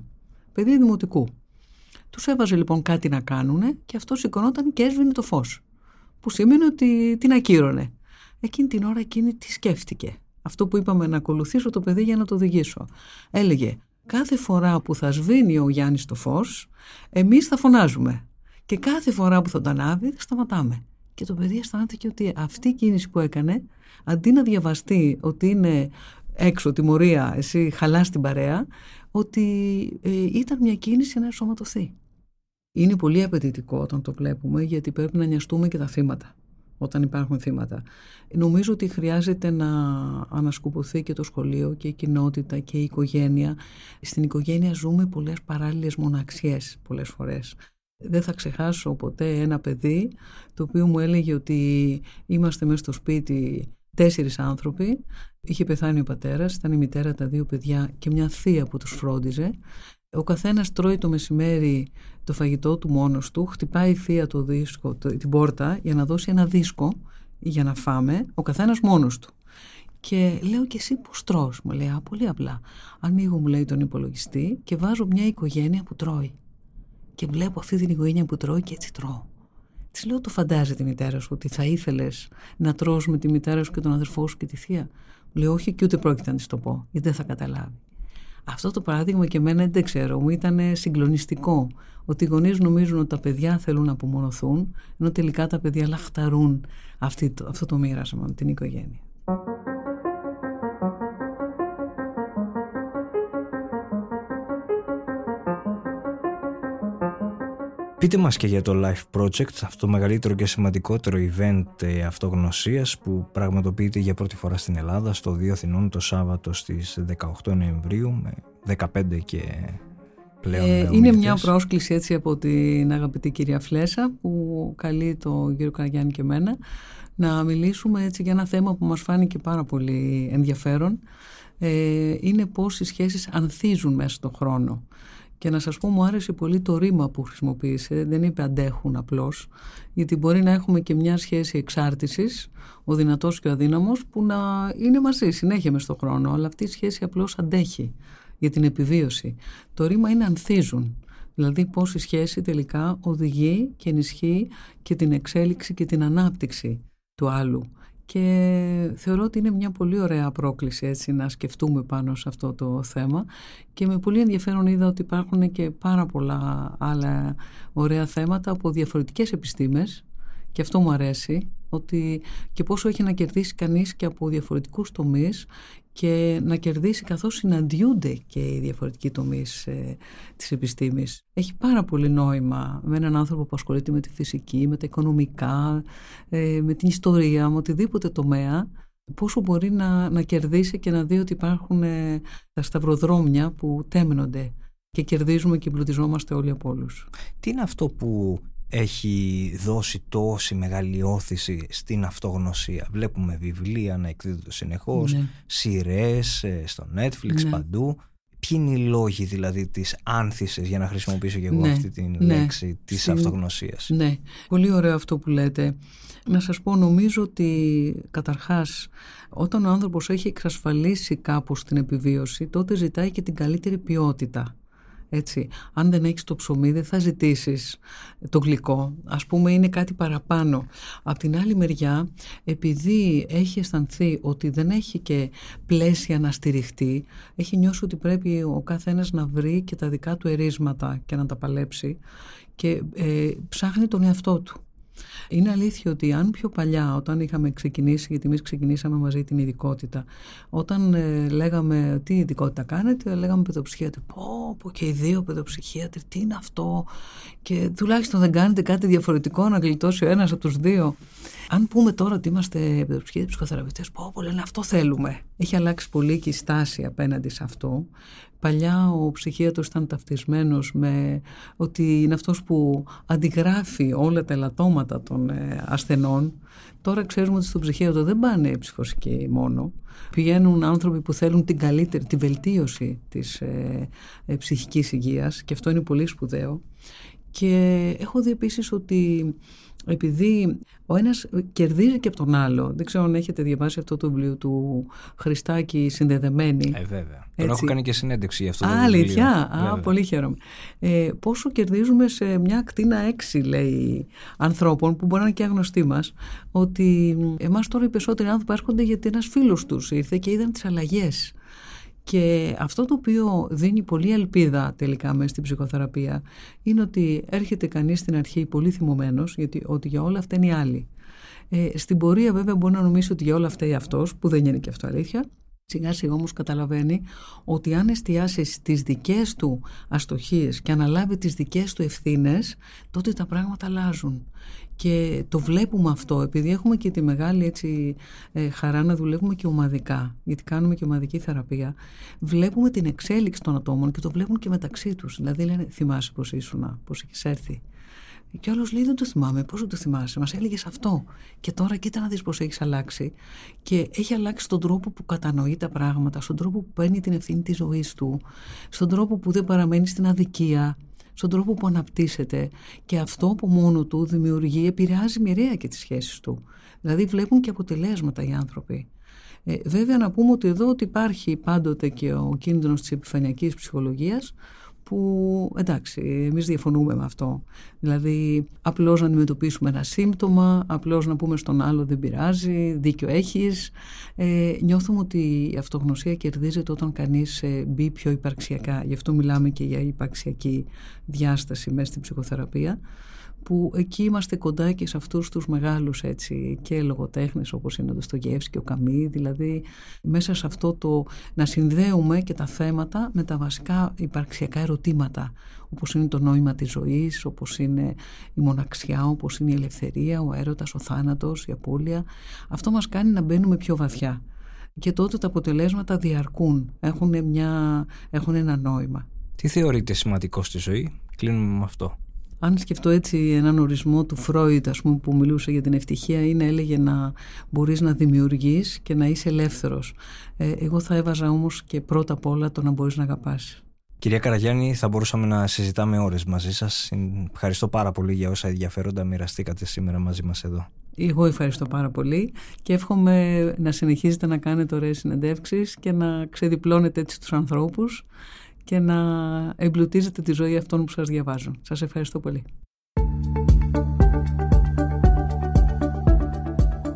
Παιδί δημοτικού. Τους έβαζε λοιπόν κάτι να κάνουν και αυτός σηκωνόταν και έσβηνε το φως. Που σημαίνει ότι την ακύρωνε. Εκείνη την ώρα εκείνη τι σκέφτηκε. Αυτό που είπαμε να ακολουθήσω το παιδί για να το οδηγήσω. Έλεγε κάθε φορά που θα σβήνει ο Γιάννης το φως, εμείς θα φωνάζουμε. Και κάθε φορά που θα το ανάβει, θα σταματάμε. Και το παιδί αισθάνεται ότι αυτή η κίνηση που έκανε, αντί να διαβαστεί ότι είναι έξω τιμωρία, εσύ χαλάς την παρέα, ότι ε, ήταν μια κίνηση να ενσωματωθεί. Είναι πολύ απαιτητικό όταν το βλέπουμε, γιατί πρέπει να νοιαστούμε και τα θύματα όταν υπάρχουν θύματα. Νομίζω ότι χρειάζεται να ανασκουμποθεί και το σχολείο και η κοινότητα και η οικογένεια. Στην οικογένεια ζούμε πολλές παράλληλες μοναξιές πολλές φορές. Δεν θα ξεχάσω ποτέ ένα παιδί το οποίο μου έλεγε ότι είμαστε μέσα στο σπίτι τέσσερις άνθρωποι. Είχε πεθάνει ο πατέρας, ήταν η μητέρα, τα δύο παιδιά και μια θεία που τους φρόντιζε. Ο καθένας τρώει το μεσημέρι το φαγητό του μόνος του, χτυπάει η θεία το δίσκο, την πόρτα για να δώσει ένα δίσκο για να φάμε, ο καθένας μόνος του. Και λέω και εσύ πώς τρως, μου λέει, πολύ απλά. Ανοίγω μου λέει τον υπολογιστή και βάζω μια οικογένεια που τρώει. Και βλέπω αυτή την οικογένεια που τρώει και έτσι τρώω. Της λέω, το φαντάζεται η μητέρα σου ότι θα ήθελες να τρως με τη μητέρα σου και τον αδερφό σου και τη θεία; Μου λέει, Όχι, και ούτε πρόκειται να της το πω, γιατί δεν θα καταλάβει. Αυτό το παράδειγμα και εμένα δεν ξέρω, μου ήταν συγκλονιστικό. Ότι οι γονείς νομίζουν ότι τα παιδιά θέλουν να απομονωθούν, ενώ τελικά τα παιδιά λαχταρούν αυτό το μοίρασμα με την οικογένεια. Πείτε μας και για το Life Project, αυτό το μεγαλύτερο και σημαντικότερο event ε, αυτογνωσίας που πραγματοποιείται για πρώτη φορά στην Ελλάδα στο Δύο Αθηνών το Σάββατο στις 18 Νοεμβρίου με 15 και πλέον ε, Είναι μια πρόσκληση έτσι από την αγαπητή κυρία Φλέσα που καλεί το κύριο Καραγιάννη και εμένα να μιλήσουμε έτσι για ένα θέμα που μας φάνηκε πάρα πολύ ενδιαφέρον. Ε, είναι πώς οι σχέσεις ανθίζουν μέσα στον χρόνο και να σας πω μου άρεσε πολύ το ρήμα που χρησιμοποίησε, δεν είπε αντέχουν απλώς, γιατί μπορεί να έχουμε και μια σχέση εξάρτησης, ο δυνατός και ο αδύναμος, που να είναι μαζί συνέχεια μες στον χρόνο, αλλά αυτή η σχέση απλώς αντέχει για την επιβίωση. Το ρήμα είναι ανθίζουν. Δηλαδή πώς η σχέση τελικά οδηγεί και ενισχύει και την εξέλιξη και την ανάπτυξη του άλλου και θεωρώ ότι είναι μια πολύ ωραία πρόκληση έτσι να σκεφτούμε πάνω σε αυτό το θέμα. Και με πολύ ενδιαφέρον είδα ότι υπάρχουν και πάρα πολλά άλλα ωραία θέματα από διαφορετικές επιστήμες. Και αυτό μου αρέσει ότι και πόσο έχει να κερδίσει κανείς και από διαφορετικούς τομείς και να κερδίσει καθώς συναντιούνται και οι διαφορετικοί τομείς ε, της επιστήμης. Έχει πάρα πολύ νόημα με έναν άνθρωπο που ασχολείται με τη φυσική, με τα οικονομικά, ε, με την ιστορία, με οτιδήποτε τομέα, πόσο μπορεί να, να κερδίσει και να δει ότι υπάρχουν ε, τα σταυροδρόμια που τέμνονται και κερδίζουμε και πλουτιζόμαστε όλοι από όλους. Τι είναι αυτό που έχει δώσει τόση μεγάλη όθηση στην αυτογνωσία. Βλέπουμε βιβλία να εκδίδονται συνεχώς, ναι. σειρές ε, στο Netflix ναι. παντού. Ποιοι είναι οι λόγοι δηλαδή της άνθησης για να χρησιμοποιήσω και εγώ ναι. αυτή την ναι. λέξη της Συν... αυτογνωσίας; Ναι, πολύ ωραίο αυτό που λέτε. Να σας πω νομίζω ότι καταρχάς όταν ο άνθρωπος έχει εξασφαλίσει κάπως την επιβίωση τότε ζητάει και την καλύτερη ποιότητα έτσι. Αν δεν έχεις το ψωμί δεν θα ζητήσεις το γλυκό. Ας πούμε είναι κάτι παραπάνω. Απ' την άλλη μεριά επειδή έχει αισθανθεί ότι δεν έχει και πλαίσια να στηριχτεί έχει νιώσει ότι πρέπει ο καθένας να βρει και τα δικά του ερίσματα και να τα παλέψει και ε, ψάχνει τον εαυτό του. Είναι αλήθεια ότι αν πιο παλιά, όταν είχαμε ξεκινήσει, γιατί εμείς ξεκινήσαμε μαζί την ειδικότητα, όταν ε, λέγαμε τι ειδικότητα κάνετε, λέγαμε παιδοψυχίατροι. Πω, πω και οι δύο παιδοψυχίατροι, τι είναι αυτό; Και τουλάχιστον δεν κάνετε κάτι διαφορετικό να γλιτώσει ο ένας από τους δύο. Αν πούμε τώρα ότι είμαστε παιδοψυχίατροι ψυχοθεραπευτές, πω, πω λένε αυτό θέλουμε. Έχει αλλάξει πολύ και η στάση απέναντι σε αυτό. Παλιά ο ψυχίατρος ήταν ταυτισμένος με ότι είναι αυτός που αντιγράφει όλα τα ελαττώματα των ε, ασθενών. Τώρα ξέρουμε ότι στο ψυχίατρο δεν πάνε ψυχοσικοί μόνο. Πηγαίνουν άνθρωποι που θέλουν την καλύτερη, τη βελτίωση της ε, ε, ψυχικής υγείας και αυτό είναι πολύ σπουδαίο. Και έχω δει επίσης ότι επειδή ο ένας κερδίζει και από τον άλλο. Δεν ξέρω αν έχετε διαβάσει αυτό το βιβλίο του Χριστάκη συνδεδεμένη. Ε, βέβαια. Τον έχω κάνει και συνέντευξη για αυτό το Α, βιβλίο. αλήθεια; Α, πολύ χαίρομαι. Ε, πόσο κερδίζουμε σε μια κτίνα έξι, λέει, ανθρώπων που μπορεί να είναι και αγνωστοί μας, ότι εμάς τώρα οι περισσότεροι άνθρωποι έρχονται γιατί ένας φίλος τους ήρθε και είδαν τις αλλαγές. Και αυτό το οποίο δίνει πολύ ελπίδα τελικά μέσα στην ψυχοθεραπεία είναι ότι έρχεται κανείς στην αρχή πολύ θυμωμένος γιατί ότι για όλα αυτά είναι οι άλλοι. Ε, στην πορεία βέβαια μπορεί να νομίσει ότι για όλα αυτά είναι αυτός που δεν είναι και αυτό αλήθεια Σιγά σιγά όμως καταλαβαίνει ότι αν εστιάσει στις δικές του αστοχίες και αναλάβει τις δικές του ευθύνες, τότε τα πράγματα αλλάζουν. Και το βλέπουμε αυτό, επειδή έχουμε και τη μεγάλη έτσι, ε, χαρά να δουλεύουμε και ομαδικά, γιατί κάνουμε και ομαδική θεραπεία, βλέπουμε την εξέλιξη των ατόμων και το βλέπουν και μεταξύ τους. Δηλαδή λένε, θυμάσαι πώς ήσουν, πώς έχεις έρθει. Και άλλο λέει: Δεν το θυμάμαι. Πώς δεν το θυμάσαι, Μας έλεγες αυτό. Και τώρα κοίτα να δεις πώς έχεις αλλάξει. Και έχει αλλάξει τον τρόπο που κατανοεί τα πράγματα, στον τρόπο που παίρνει την ευθύνη της ζωής του, στον τρόπο που δεν παραμένει στην αδικία, στον τρόπο που αναπτύσσεται. Και αυτό από μόνο του δημιουργεί, επηρεάζει μοιραία και τις σχέσεις του. Δηλαδή βλέπουν και αποτελέσματα οι άνθρωποι. Ε, βέβαια να πούμε ότι εδώ ότι υπάρχει πάντοτε και ο κίνδυνος της επιφανειακής ψυχολογίας που εντάξει, εμείς διαφωνούμε με αυτό. Δηλαδή, απλώς να αντιμετωπίσουμε ένα σύμπτωμα, απλώς να πούμε στον άλλο δεν πειράζει, δίκιο έχεις. Ε, νιώθουμε ότι η αυτογνωσία κερδίζεται όταν κανείς ε, μπει πιο υπαρξιακά. Γι' αυτό μιλάμε και για υπαρξιακή διάσταση μέσα στην ψυχοθεραπεία που εκεί είμαστε κοντά και σε αυτούς τους μεγάλους έτσι, και λογοτέχνες όπως είναι ο Ντοστογεύσκη και ο Καμί, δηλαδή μέσα σε αυτό το να συνδέουμε και τα θέματα με τα βασικά υπαρξιακά ερωτήματα όπως είναι το νόημα της ζωής, όπως είναι η μοναξιά, όπως είναι η ελευθερία, ο έρωτας, ο θάνατος, η απώλεια. Αυτό μας κάνει να μπαίνουμε πιο βαθιά και τότε τα αποτελέσματα διαρκούν, έχουν, μια, έχουν ένα νόημα. Τι θεωρείτε σημαντικό στη ζωή, κλείνουμε με αυτό. Αν σκεφτώ έτσι έναν ορισμό του Φρόιτ ας πούμε, που μιλούσε για την ευτυχία είναι έλεγε να μπορείς να δημιουργείς και να είσαι ελεύθερος. Ε, εγώ θα έβαζα όμως και πρώτα απ' όλα το να μπορείς να αγαπάς. Κυρία Καραγιάννη, θα μπορούσαμε να συζητάμε ώρες μαζί σας. Ευχαριστώ πάρα πολύ για όσα ενδιαφέροντα μοιραστήκατε σήμερα μαζί μας εδώ. Εγώ ευχαριστώ πάρα πολύ και εύχομαι να συνεχίζετε να κάνετε ωραίες συνεντεύξεις και να ξεδιπλώνετε έτσι τους ανθρώπους και να εμπλουτίζετε τη ζωή αυτών που σας διαβάζουν. Σας ευχαριστώ πολύ.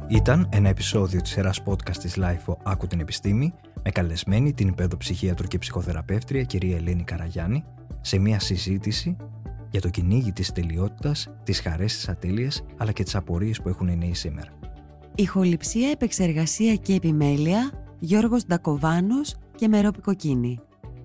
Ήταν ένα επεισόδιο της σειράς podcast της LIFO «Άκου την επιστήμη» με καλεσμένη την υπέδοψυχίατρο και ψυχοθεραπεύτρια κυρία Ελένη Καραγιάννη σε μια συζήτηση για το κυνήγι της τελειότητας, τις χαρές της ατέλειας αλλά και τις απορίες που έχουν οι νέοι σήμερα. Ηχοληψία, επεξεργασία και επιμέλεια Γιώργος Ντακοβάνος και Μερόπη Κοκκίνη.